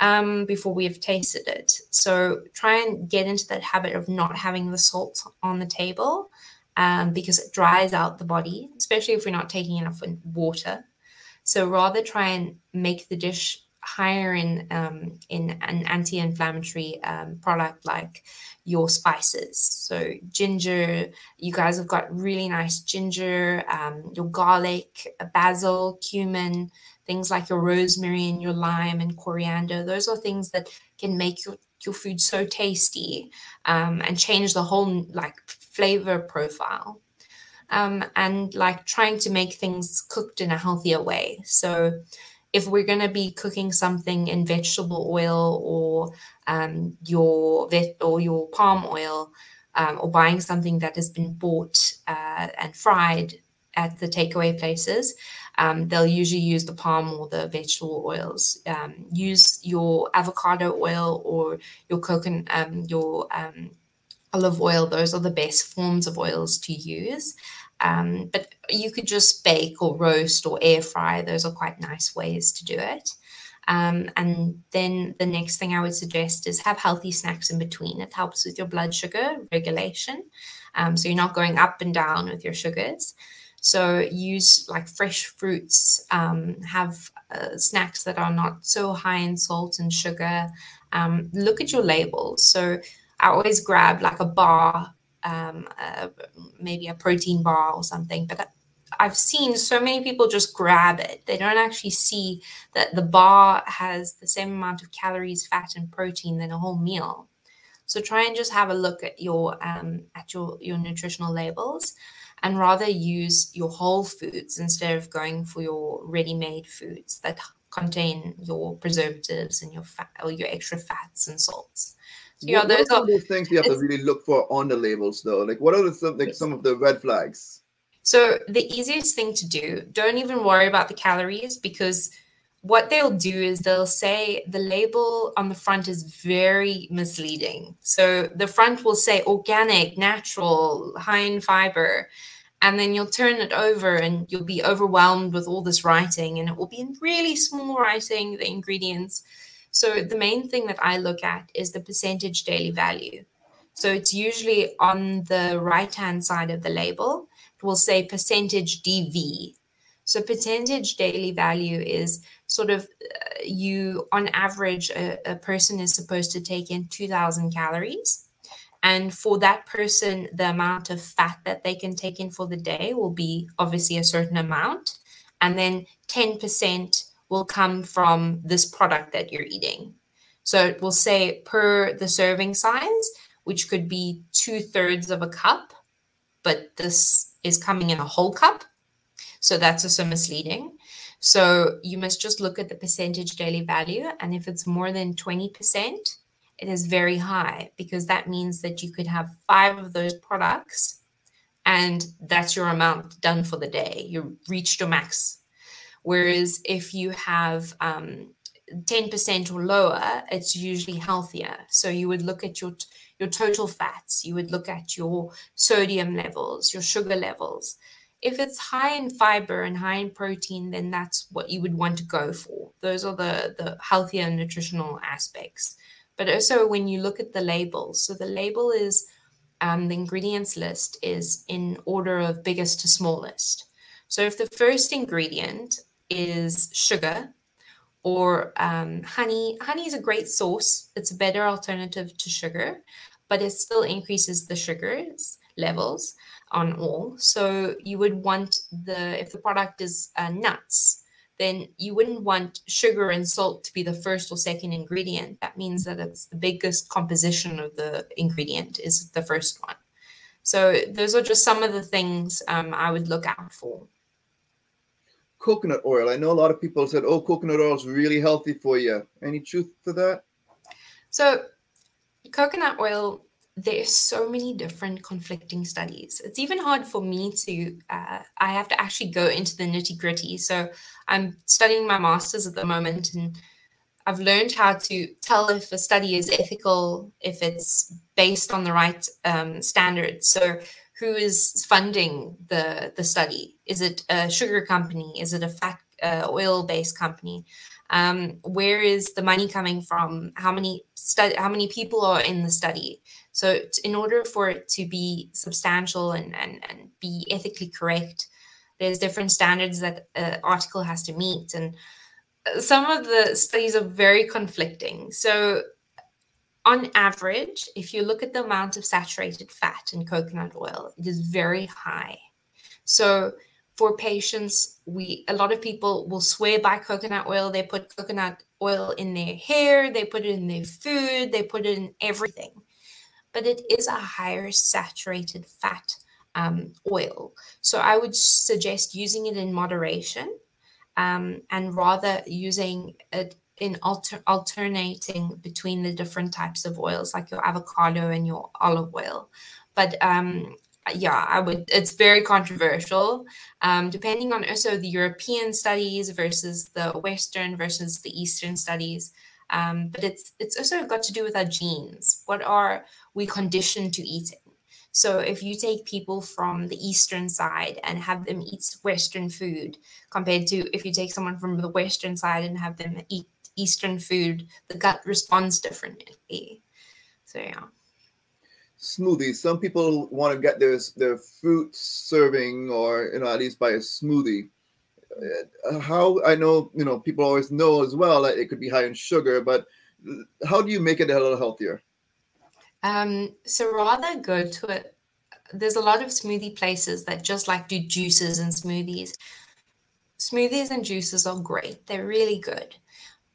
um, before we have tasted it. So try and get into that habit of not having the salt on the table um, because it dries out the body, especially if we're not taking enough water. So rather try and make the dish higher in um, in an anti-inflammatory um, product like your spices. So ginger, you guys have got really nice ginger, um, your garlic, basil, cumin, things like your rosemary and your lime and coriander. Those are things that can make your your food so tasty um, and change the whole like flavor profile. Um, and like trying to make things cooked in a healthier way. So if we're going to be cooking something in vegetable oil or um, your or your palm oil um, or buying something that has been bought uh, and fried at the takeaway places, um, they'll usually use the palm or the vegetable oils. Um, use your avocado oil or your coconut, um, your um, olive oil. Those are the best forms of oils to use. Um, but you could just bake or roast or air fry. Those are quite nice ways to do it. Um, and then the next thing I would suggest is have healthy snacks in between. It helps with your blood sugar regulation. Um, so you're not going up and down with your sugars. So use like fresh fruits, um, have uh, snacks that are not so high in salt and sugar. Um, look at your labels. So I always grab like a bar, um, maybe a protein bar or something, but I've seen so many people just grab it. They don't actually see that the bar has the same amount of calories, fat, and protein than a whole meal. So try and just have a look at your um, at your your nutritional labels, and rather use your whole foods instead of going for your ready-made foods that contain your preservatives and your fat or your extra fats and salts. Yeah, those are the things you have to really look for on the labels, though. Like, what are the like some of the red flags? So the easiest thing to do, don't even worry about the calories because what they'll do is they'll say the label on the front is very misleading. So the front will say organic, natural, high in fiber. And then you'll turn it over and you'll be overwhelmed with all this writing, and it will be in really small writing, the ingredients. So the main thing that I look at is the percentage daily value. So it's usually on the right hand side of the label It will say percentage DV. So percentage daily value is sort of uh, you on average a, a person is supposed to take in 2000 calories and for that person the amount of fat that they can take in for the day will be obviously a certain amount and then 10% will come from this product that you're eating so it will say per the serving size which could be two thirds of a cup but this is coming in a whole cup. So that's also misleading. So you must just look at the percentage daily value. And if it's more than 20%, it is very high because that means that you could have five of those products and that's your amount done for the day. You reached your max. Whereas if you have um, 10% or lower, it's usually healthier. So you would look at your your total fats, you would look at your sodium levels, your sugar levels. If it's high in fiber and high in protein, then that's what you would want to go for. Those are the, the healthier nutritional aspects. But also when you look at the labels, so the label is um, the ingredients list is in order of biggest to smallest. So if the first ingredient is sugar, or um, honey. Honey is a great source. It's a better alternative to sugar but it still increases the sugars levels on all. So you would want the, if the product is uh, nuts, then you wouldn't want sugar and salt to be the first or second ingredient. That means that it's the biggest composition of the ingredient is the first one. So those are just some of the things um, I would look out for. Coconut oil. I know a lot of people said, "Oh, coconut oil is really healthy for you." Any truth to that? So coconut oil there's so many different conflicting studies. It's even hard for me to, uh, I have to actually go into the nitty gritty. So I'm studying my master's at the moment and I've learned how to tell if a study is ethical, if it's based on the right um, standards. So who is funding the, the study? Is it a sugar company? Is it a fat uh, oil based company? Um, where is the money coming from? How many stu- how many people are in the study? So in order for it to be substantial and, and, and be ethically correct, there's different standards that an article has to meet. And uh, some of the studies are very conflicting. So on average, if you look at the amount of saturated fat in coconut oil, it is very high. So for patients, we a lot of people will swear by coconut oil. They put coconut oil in their hair, they put it in their food, they put it in everything. But it is a higher saturated fat um, oil. So I would suggest using it in moderation um, and rather using it in alter- alternating between the different types of oils, like your avocado and your olive oil. But um, yeah, I would. It's very controversial, um, depending on also the European studies versus the Western versus the Eastern studies. Um, but it's it's also got to do with our genes. What are we conditioned to eating? So if you take people from the eastern side and have them eat Western food, compared to if you take someone from the Western side and have them eat Eastern food, the gut responds differently. So yeah smoothies. Some people want to get their their fruit serving, or you know, at least buy a smoothie. Uh, how I know, you know, people always know as well that it could be high in sugar, but how do you make it a little healthier? Um, so rather go to it. There's a lot of smoothie places that just like do juices and smoothies. Smoothies and juices are great; they're really good.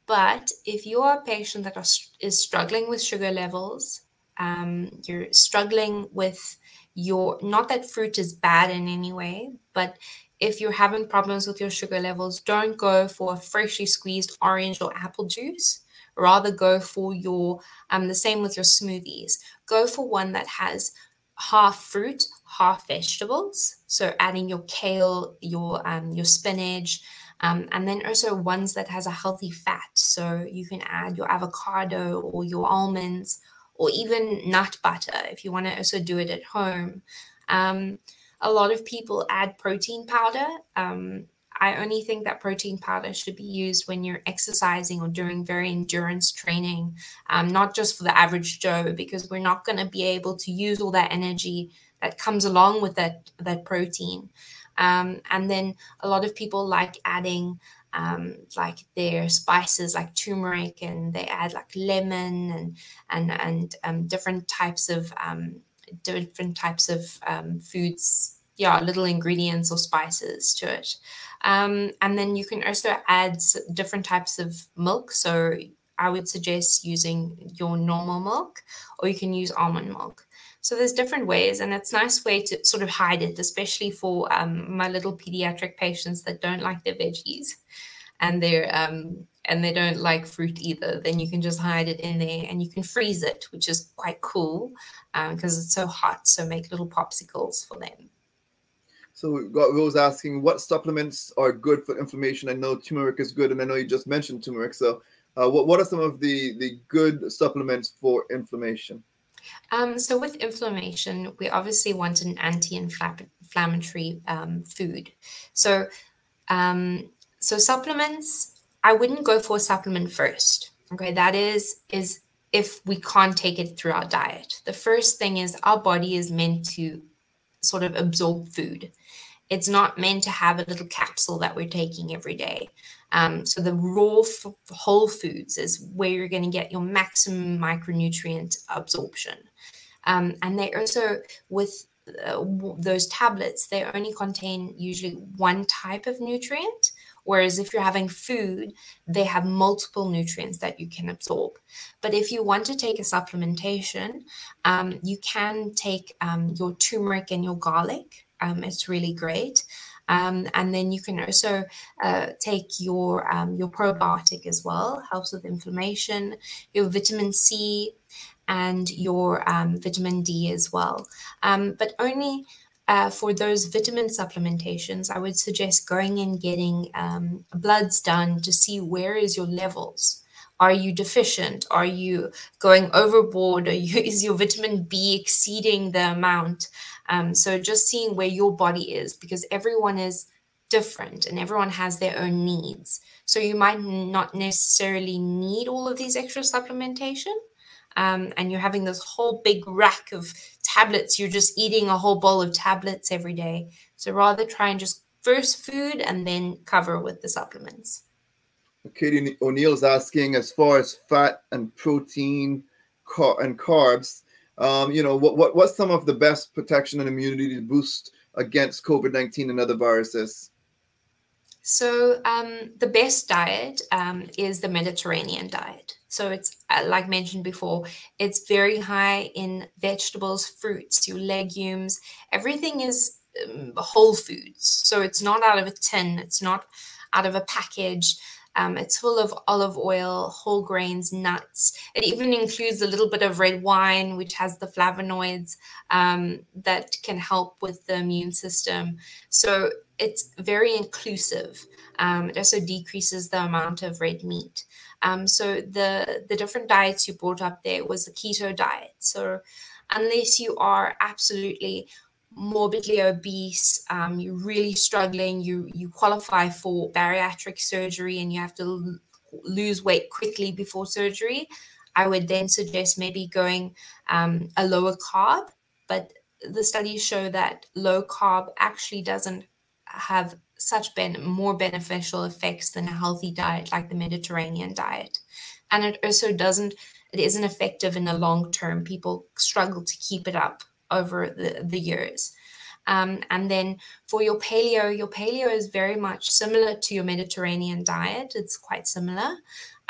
But if you are a patient that are, is struggling with sugar levels, um, you're struggling with your not that fruit is bad in any way but if you're having problems with your sugar levels don't go for a freshly squeezed orange or apple juice. Rather go for your um, the same with your smoothies. Go for one that has half fruit half vegetables. So adding your kale your um, your spinach um, and then also ones that has a healthy fat so you can add your avocado or your almonds or even nut butter if you want to also do it at home. Um, a lot of people add protein powder. Um, I only think that protein powder should be used when you're exercising or doing very endurance training, um, not just for the average Joe, because we're not going to be able to use all that energy that comes along with that that protein. Um, and then a lot of people like adding um, like their spices like turmeric and they add like lemon and and and um, different types of um, different types of um, foods. Yeah little ingredients or spices to it. Um, and then you can also add different types of milk. So i would suggest using your normal milk or you can use almond milk so there's different ways, and it's a nice way to sort of hide it, especially for um, my little pediatric patients that don't like their veggies, and they're um, and they don't like fruit either. Then you can just hide it in there, and you can freeze it, which is quite cool because um, it's so hot. So make little popsicles for them. So we got Rose asking what supplements are good for inflammation. I know turmeric is good, and I know you just mentioned turmeric. So, uh, what what are some of the the good supplements for inflammation? Um, so with inflammation, we obviously want an anti-inflammatory um, food. So, um, so supplements, I wouldn't go for a supplement first. Okay, that is is if we can't take it through our diet. The first thing is our body is meant to sort of absorb food. It's not meant to have a little capsule that we're taking every day. Um, so the raw f- whole foods is where you're going to get your maximum micronutrient absorption. Um, and they also, with uh, those tablets, they only contain usually one type of nutrient. Whereas if you're having food, they have multiple nutrients that you can absorb. But if you want to take a supplementation, um, you can take um, your turmeric and your garlic. Um, it's really great. Um, and then you can also uh, take your um, your probiotic as well, helps with inflammation, your vitamin C, and your um, vitamin D as well. Um, but only uh, for those vitamin supplementations, I would suggest going and getting um, bloods done to see where is your levels. Are you deficient? Are you going overboard? Are you, is your vitamin B exceeding the amount? Um, so just seeing where your body is, because everyone is different and everyone has their own needs. So you might not necessarily need all of these extra supplementation. Um, and you're having this whole big rack of tablets. You're just eating a whole bowl of tablets every day. So rather try and just first food and then cover with the supplements. Katie O'Neill is asking, as far as fat and protein car- and carbs, um, you know, what, what what's some of the best protection and immunity to boost against COVID nineteen and other viruses? So um, the best diet um, is the Mediterranean diet. So it's uh, like mentioned before, it's very high in vegetables, fruits, your legumes. Everything is um, whole foods. So it's not out of a tin. It's not out of a package. Um, it's full of olive oil, whole grains, nuts. It even includes a little bit of red wine, which has the flavonoids um, that can help with the immune system. So it's very inclusive. Um, it also decreases the amount of red meat. Um, so the the different diets you brought up there was the keto diet. So unless you are absolutely morbidly obese, um, you're really struggling, you you qualify for bariatric surgery, and you have to l- lose weight quickly before surgery. I would then suggest maybe going um, a lower carb, but the studies show that low carb actually doesn't have such ben- more beneficial effects than a healthy diet like the Mediterranean diet. And it also doesn't, it isn't effective in the long term. People struggle to keep it up over the, the years. Um, and then for your paleo, your paleo is very much similar to your Mediterranean diet. It's quite similar.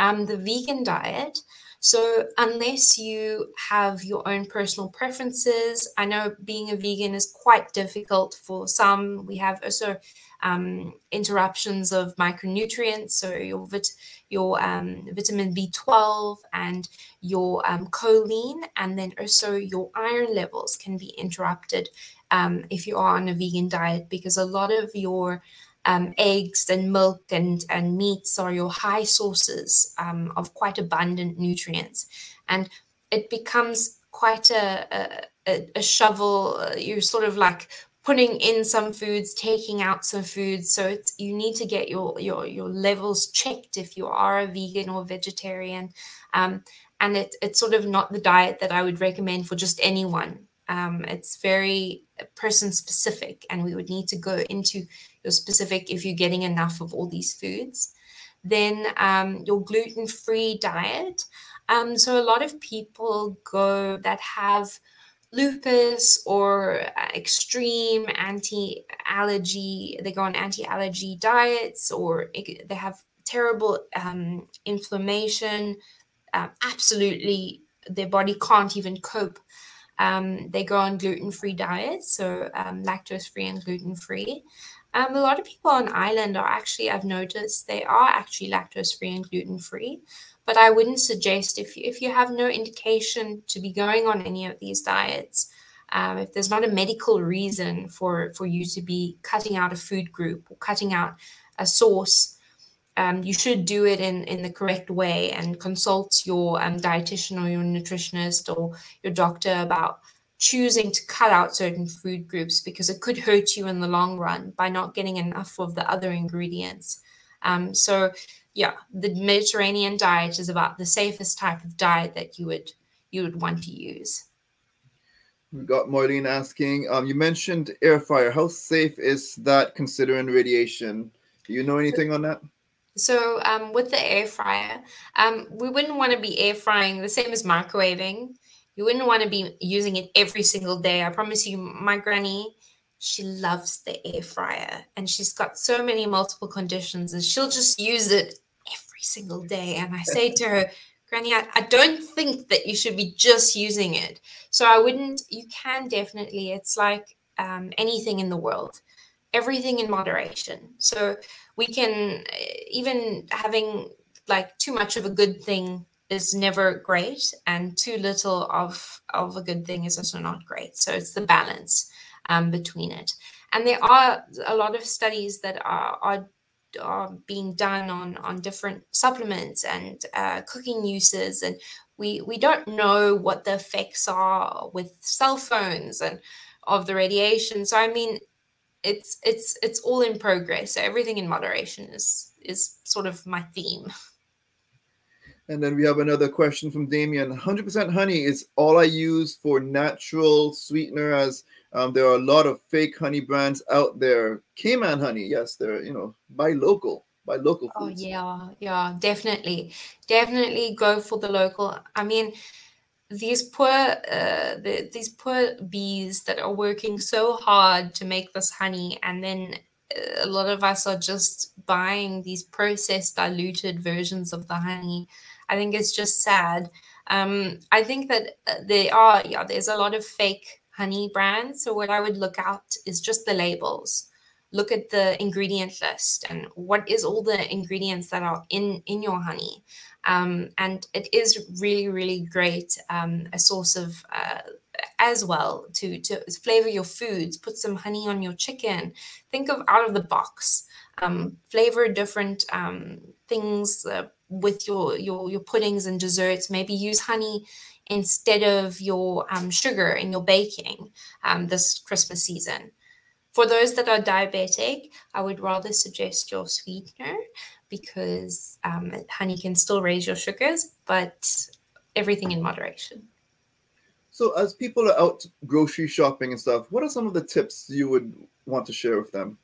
Um, the vegan diet, so, unless you have your own personal preferences, I know being a vegan is quite difficult for some. We have also um, interruptions of micronutrients, so your vit- your um, vitamin B12 and your um, choline, and then also your iron levels can be interrupted um, if you are on a vegan diet because a lot of your um, eggs and milk and, and meats are your high sources um, of quite abundant nutrients. And it becomes quite a, a, a shovel. Uh, you're sort of like putting in some foods, taking out some foods. So it's, you need to get your, your, your levels checked if you are a vegan or vegetarian. Um, and it, it's sort of not the diet that I would recommend for just anyone. Um, it's very person specific, and we would need to go into your specific if you're getting enough of all these foods. Then um, your gluten free diet. Um, so a lot of people go that have lupus or extreme anti allergy, they go on anti allergy diets or they have terrible um, inflammation. Uh, absolutely, their body can't even cope um, they go on gluten free diets, so um, lactose free and gluten free. Um, a lot of people on island are actually, I've noticed, they are actually lactose free and gluten free. But I wouldn't suggest if you, if you have no indication to be going on any of these diets, um, if there's not a medical reason for for you to be cutting out a food group or cutting out a source um, you should do it in, in the correct way and consult your um, dietitian or your nutritionist or your doctor about choosing to cut out certain food groups because it could hurt you in the long run by not getting enough of the other ingredients. Um, so, yeah, the Mediterranean diet is about the safest type of diet that you would you would want to use. We've got Marlene asking. Um, you mentioned air fryer. How safe is that considering radiation? Do you know anything on that? So um, with the air fryer, um, we wouldn't want to be air frying the same as microwaving. You wouldn't want to be using it every single day. I promise you, my granny, she loves the air fryer and she's got so many multiple conditions and she'll just use it every single day. And I say to her, Granny, I, I don't think that you should be just using it. So I wouldn't, you can definitely, it's like um, anything in the world, everything in moderation. So we can even having like too much of a good thing is never great and too little of of a good thing is also not great so it's the balance um, between it and there are a lot of studies that are, are are being done on on different supplements and uh, cooking uses and we we don't know what the effects are with cell phones and of the radiation so i mean it's it's it's all in progress. So everything in moderation is is sort of my theme. And then we have another question from Damien. 100% honey is all I use for natural sweetener, as um, there are a lot of fake honey brands out there. Cayman honey, yes, they're you know buy local, buy local. Oh yeah, yeah, definitely, definitely go for the local. I mean, these poor uh, the, these poor bees that are working so hard to make this honey and then uh, a lot of us are just buying these processed diluted versions of the honey i think it's just sad. Um, i think that uh, there are yeah there's a lot of fake honey brands. So what i would look out is just the labels. Look at the ingredient list and what is all the ingredients that are in in your honey. Um, and it is really really great um, a source of uh, as well to to flavor your foods. Put some honey on your chicken. Think of out of the box. Um, flavor different um, things uh, with your your your puddings and desserts maybe use honey instead of your um, sugar in your baking um, this christmas season for those that are diabetic, I would rather suggest your sweetener because um, honey can still raise your sugars, but everything in moderation. So, as people are out grocery shopping and stuff, what are some of the tips you would want to share with them?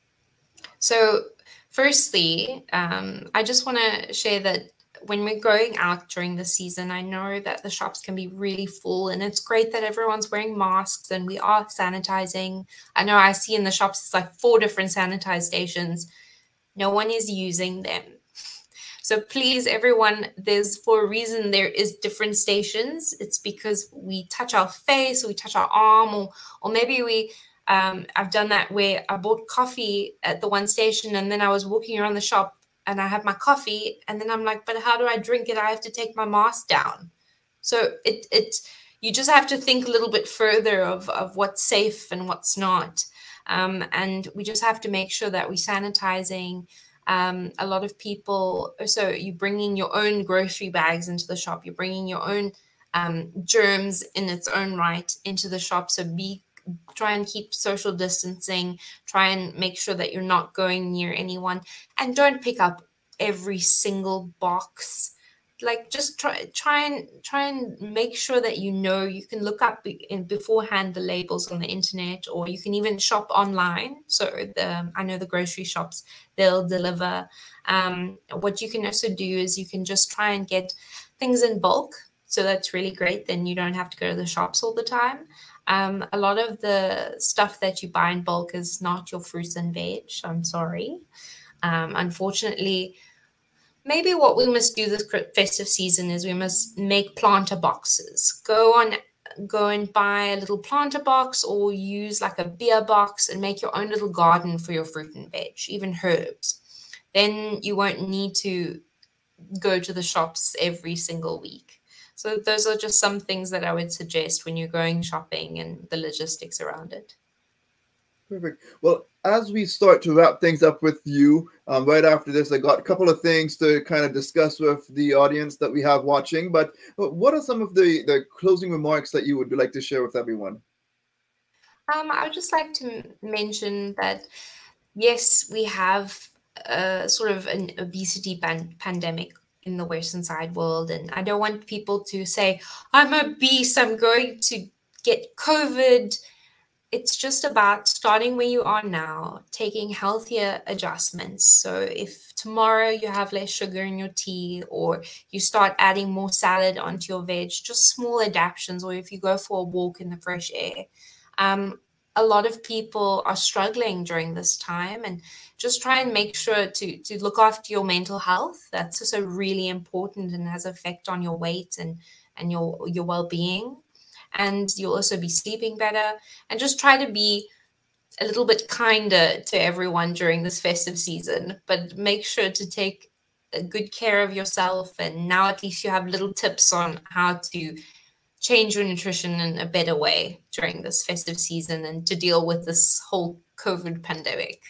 So, firstly, um, I just want to share that when we're going out during the season, I know that the shops can be really full, and it's great that everyone's wearing masks and we are sanitizing. I know I see in the shops it's like four different sanitize stations. No one is using them. So please, everyone, there's for a reason there is different stations. It's because we touch our face, or we touch our arm, or or maybe we um, I've done that where I bought coffee at the one station and then I was walking around the shop and I have my coffee, and then I'm like, but how do I drink it? I have to take my mask down. So it it you just have to think a little bit further of of what's safe and what's not, um, and we just have to make sure that we're sanitizing. Um, a lot of people, so you're bringing your own grocery bags into the shop. You're bringing your own um, germs in its own right into the shop. So be try and keep social distancing try and make sure that you're not going near anyone and don't pick up every single box. Like just try try and try and make sure that you know you can look up in beforehand the labels on the internet or you can even shop online. So the, i know the grocery shops they'll deliver. Um, what you can also do is you can just try and get things in bulk. So that's really great then you don't have to go to the shops all the time um, a lot of the stuff that you buy in bulk is not your fruits and veg. I'm sorry. Um, unfortunately, maybe what we must do this festive season is we must make planter boxes. Go on, go and buy a little planter box or use like a beer box and make your own little garden for your fruit and veg, even herbs. Then you won't need to go to the shops every single week. So those are just some things that I would suggest when you're going shopping and the logistics around it. Perfect. Well, as we start to wrap things up with you, um, right after this, I got a couple of things to kind of discuss with the audience that we have watching. But what are some of the, the closing remarks that you would like to share with everyone? Um, I would just like to mention that yes, we have a sort of an obesity pan- pandemic in the western side world and i don't want people to say i'm obese i'm going to get covid. It's just about starting where you are now taking healthier adjustments. So if tomorrow you have less sugar in your tea or you start adding more salad onto your veg just small adaptations or if you go for a walk in the fresh air um, a lot of people are struggling during this time and just try and make sure to to look after your mental health. That's also really important and has effect on your weight and and your your well-being. And you'll also be sleeping better. And just try to be a little bit kinder to everyone during this festive season but make sure to take good care of yourself and now at least you have little tips on how to change your nutrition in a better way during this festive season and to deal with this whole COVID pandemic.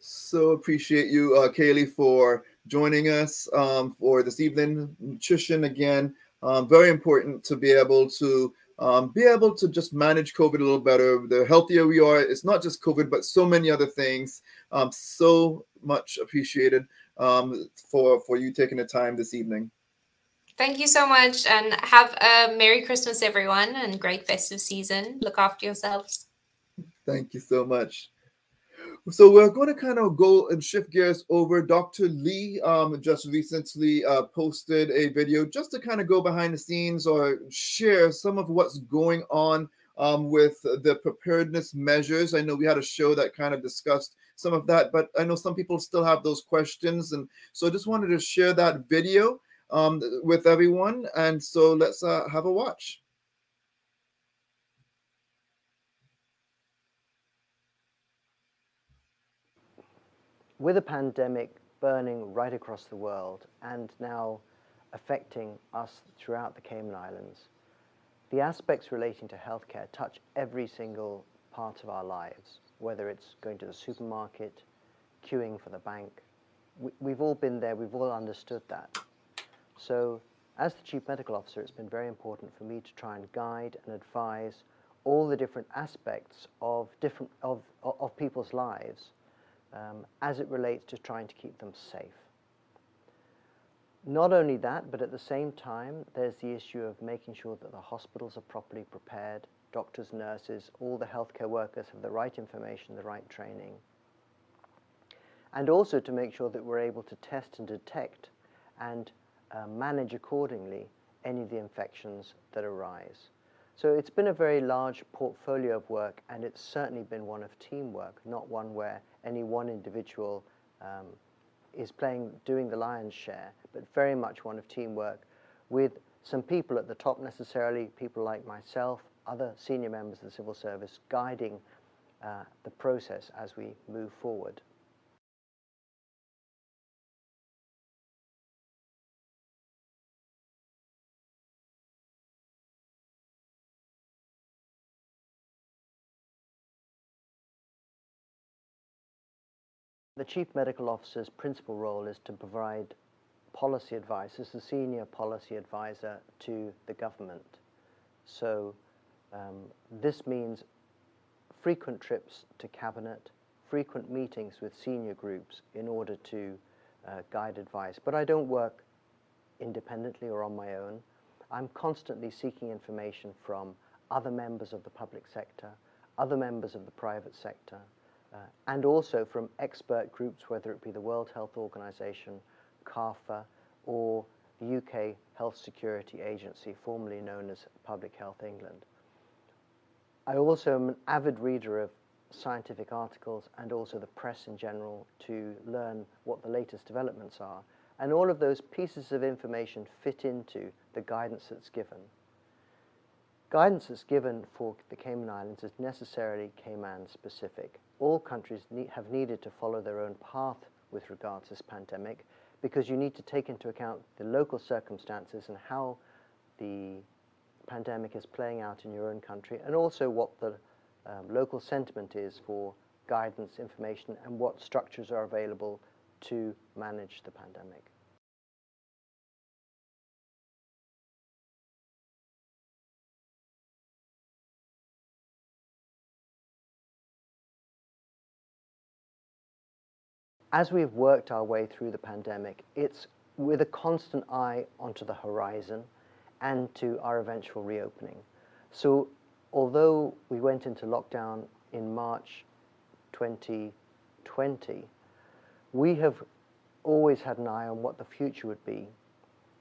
So appreciate you, uh, Kaylee, for joining us um, for this evening. Nutrition again, um, very important to be able to um, be able to just manage COVID a little better. The healthier we are, it's not just COVID, but so many other things. Um, so much appreciated um, for for you taking the time this evening. Thank you so much and have a Merry Christmas, everyone, and great festive season. Look after yourselves. Thank you so much. So we're going to kind of go and shift gears over. Dr. Lee um, just recently uh, posted a video just to kind of go behind the scenes or share some of what's going on um, with the preparedness measures. I know we had a show that kind of discussed some of that, but I know some people still have those questions. And so I just wanted to share that video um, with everyone. And so let's uh, have a watch. with a pandemic burning right across the world and now affecting us throughout the Cayman Islands, the aspects relating to healthcare touch every single part of our lives, whether it's going to the supermarket, queuing for the bank. We, have all been there, we've all understood that. So, as the Chief Medical Officer, it's been very important for me to try and guide and advise all the different aspects of, different, of, of people's lives um, as it relates to trying to keep them safe. Not only that, but at the same time, there's the issue of making sure that the hospitals are properly prepared, doctors, nurses, all the healthcare workers have the right information, the right training. And also to make sure that we're able to test and detect and uh, manage accordingly any of the infections that arise. So it's been a very large portfolio of work, and it's certainly been one of teamwork, not one where any one individual um, is playing, doing the lion's share, but very much one of teamwork with some people at the top necessarily, people like myself, other senior members of the civil service, guiding uh, the process as we move forward. The Chief Medical Officer's principal role is to provide policy advice as the senior policy advisor to the government. So um, this means frequent trips to cabinet, frequent meetings with senior groups in order to uh, guide advice. But I don't work independently or on my own. I'm constantly seeking information from other members of the public sector, other members of the private sector, uh, and also from expert groups, whether it be the World Health Organization, CARPHA, or the UK Health Security Agency, formerly known as Public Health England. I also am an avid reader of scientific articles and also the press in general to learn what the latest developments are. And all of those pieces of information fit into the guidance that's given. Guidance that's given for the Cayman Islands is necessarily Cayman specific all countries need, have needed to follow their own path with regards to this pandemic because you need to take into account the local circumstances and how the pandemic is playing out in your own country and also what the um, local sentiment is for guidance, information, and what structures are available to manage the pandemic. As we've worked our way through the pandemic, it's with a constant eye onto the horizon and to our eventual reopening. So, although we went into lockdown in March 2020, we have always had an eye on what the future would be.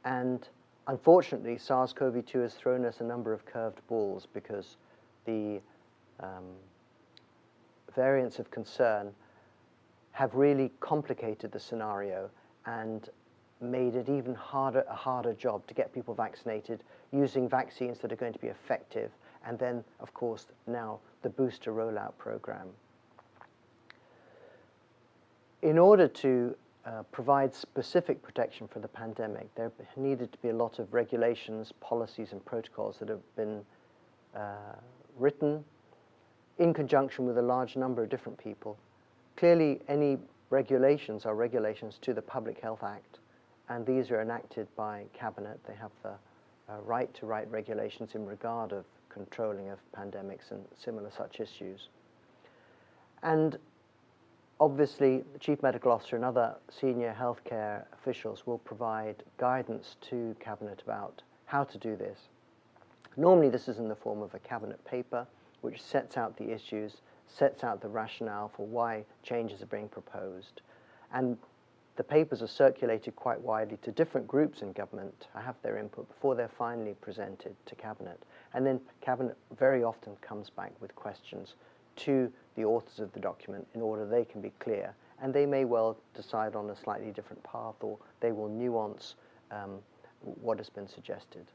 And unfortunately, SARS CoV 2 has thrown us a number of curved balls because the um, variants of concern have really complicated the scenario and made it even harder, a harder job to get people vaccinated using vaccines that are going to be effective. And then, of course, now the booster rollout program. In order to uh, provide specific protection for the pandemic, there needed to be a lot of regulations, policies, and protocols that have been uh, written in conjunction with a large number of different people Clearly, any regulations are regulations to the Public Health Act, and these are enacted by Cabinet. They have the uh, right to write regulations in regard of controlling of pandemics and similar such issues. And obviously, the Chief Medical Officer and other senior healthcare officials will provide guidance to Cabinet about how to do this. Normally, this is in the form of a Cabinet paper which sets out the issues sets out the rationale for why changes are being proposed. And the papers are circulated quite widely to different groups in government to have their input before they're finally presented to Cabinet. And then Cabinet very often comes back with questions to the authors of the document in order they can be clear. And they may well decide on a slightly different path or they will nuance um, what has been suggested.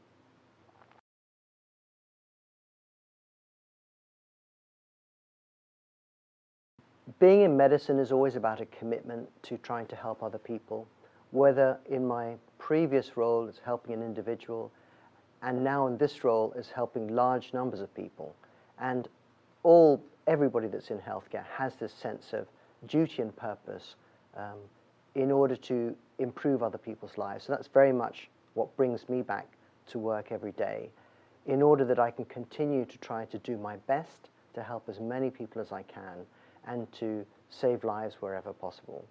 Being in medicine is always about a commitment to trying to help other people, whether in my previous role as helping an individual and now in this role as helping large numbers of people. And all everybody that's in healthcare has this sense of duty and purpose um, in order to improve other people's lives. So that's very much what brings me back to work every day in order that I can continue to try to do my best to help as many people as I can and to save lives wherever possible.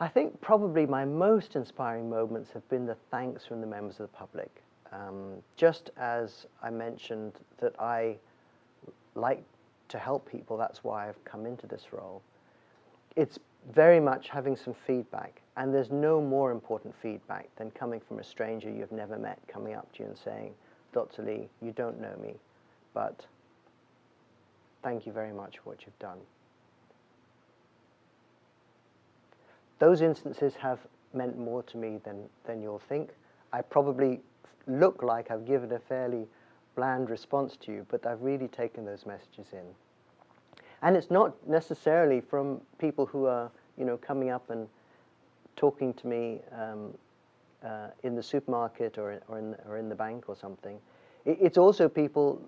I think probably my most inspiring moments have been the thanks from the members of the public. Um, just as I mentioned that I like to help people, that's why I've come into this role. It's very much having some feedback, and there's no more important feedback than coming from a stranger you've never met coming up to you and saying, Dr. Lee, you don't know me, but thank you very much for what you've done. Those instances have meant more to me than, than you'll think. I probably look like I've given a fairly bland response to you, but I've really taken those messages in. And it's not necessarily from people who are, you know, coming up and talking to me um, uh, in the supermarket or, or, in, or in the bank or something. It, it's also people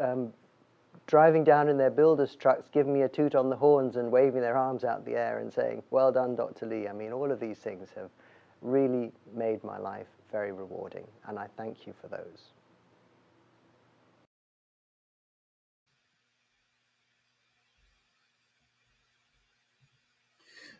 um, driving down in their builder's trucks, giving me a toot on the horns and waving their arms out the air and saying, well done, Dr. Lee. I mean, all of these things have really made my life very rewarding, and I thank you for those.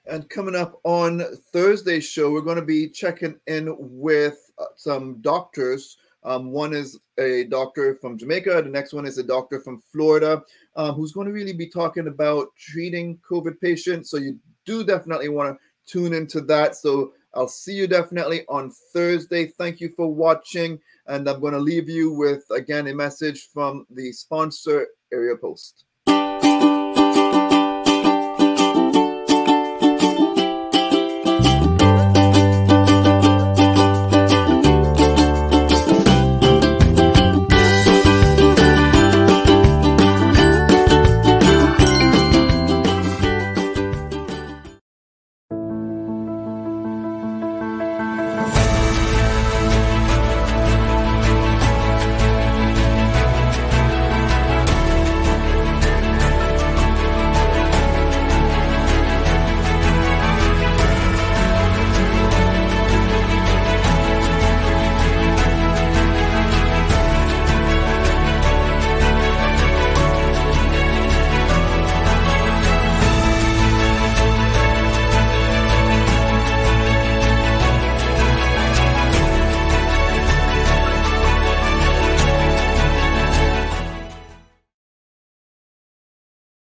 And coming up on Thursday's show, we're going to be checking in with uh, some doctors. Um, one is a doctor from Jamaica, the next one is a doctor from Florida, um, who's going to really be talking about treating COVID patients. So you do definitely want to tune into that. So I'll see you definitely on Thursday. Thank you for watching. And I'm going to leave you with, again, a message from the sponsor, Aeropost.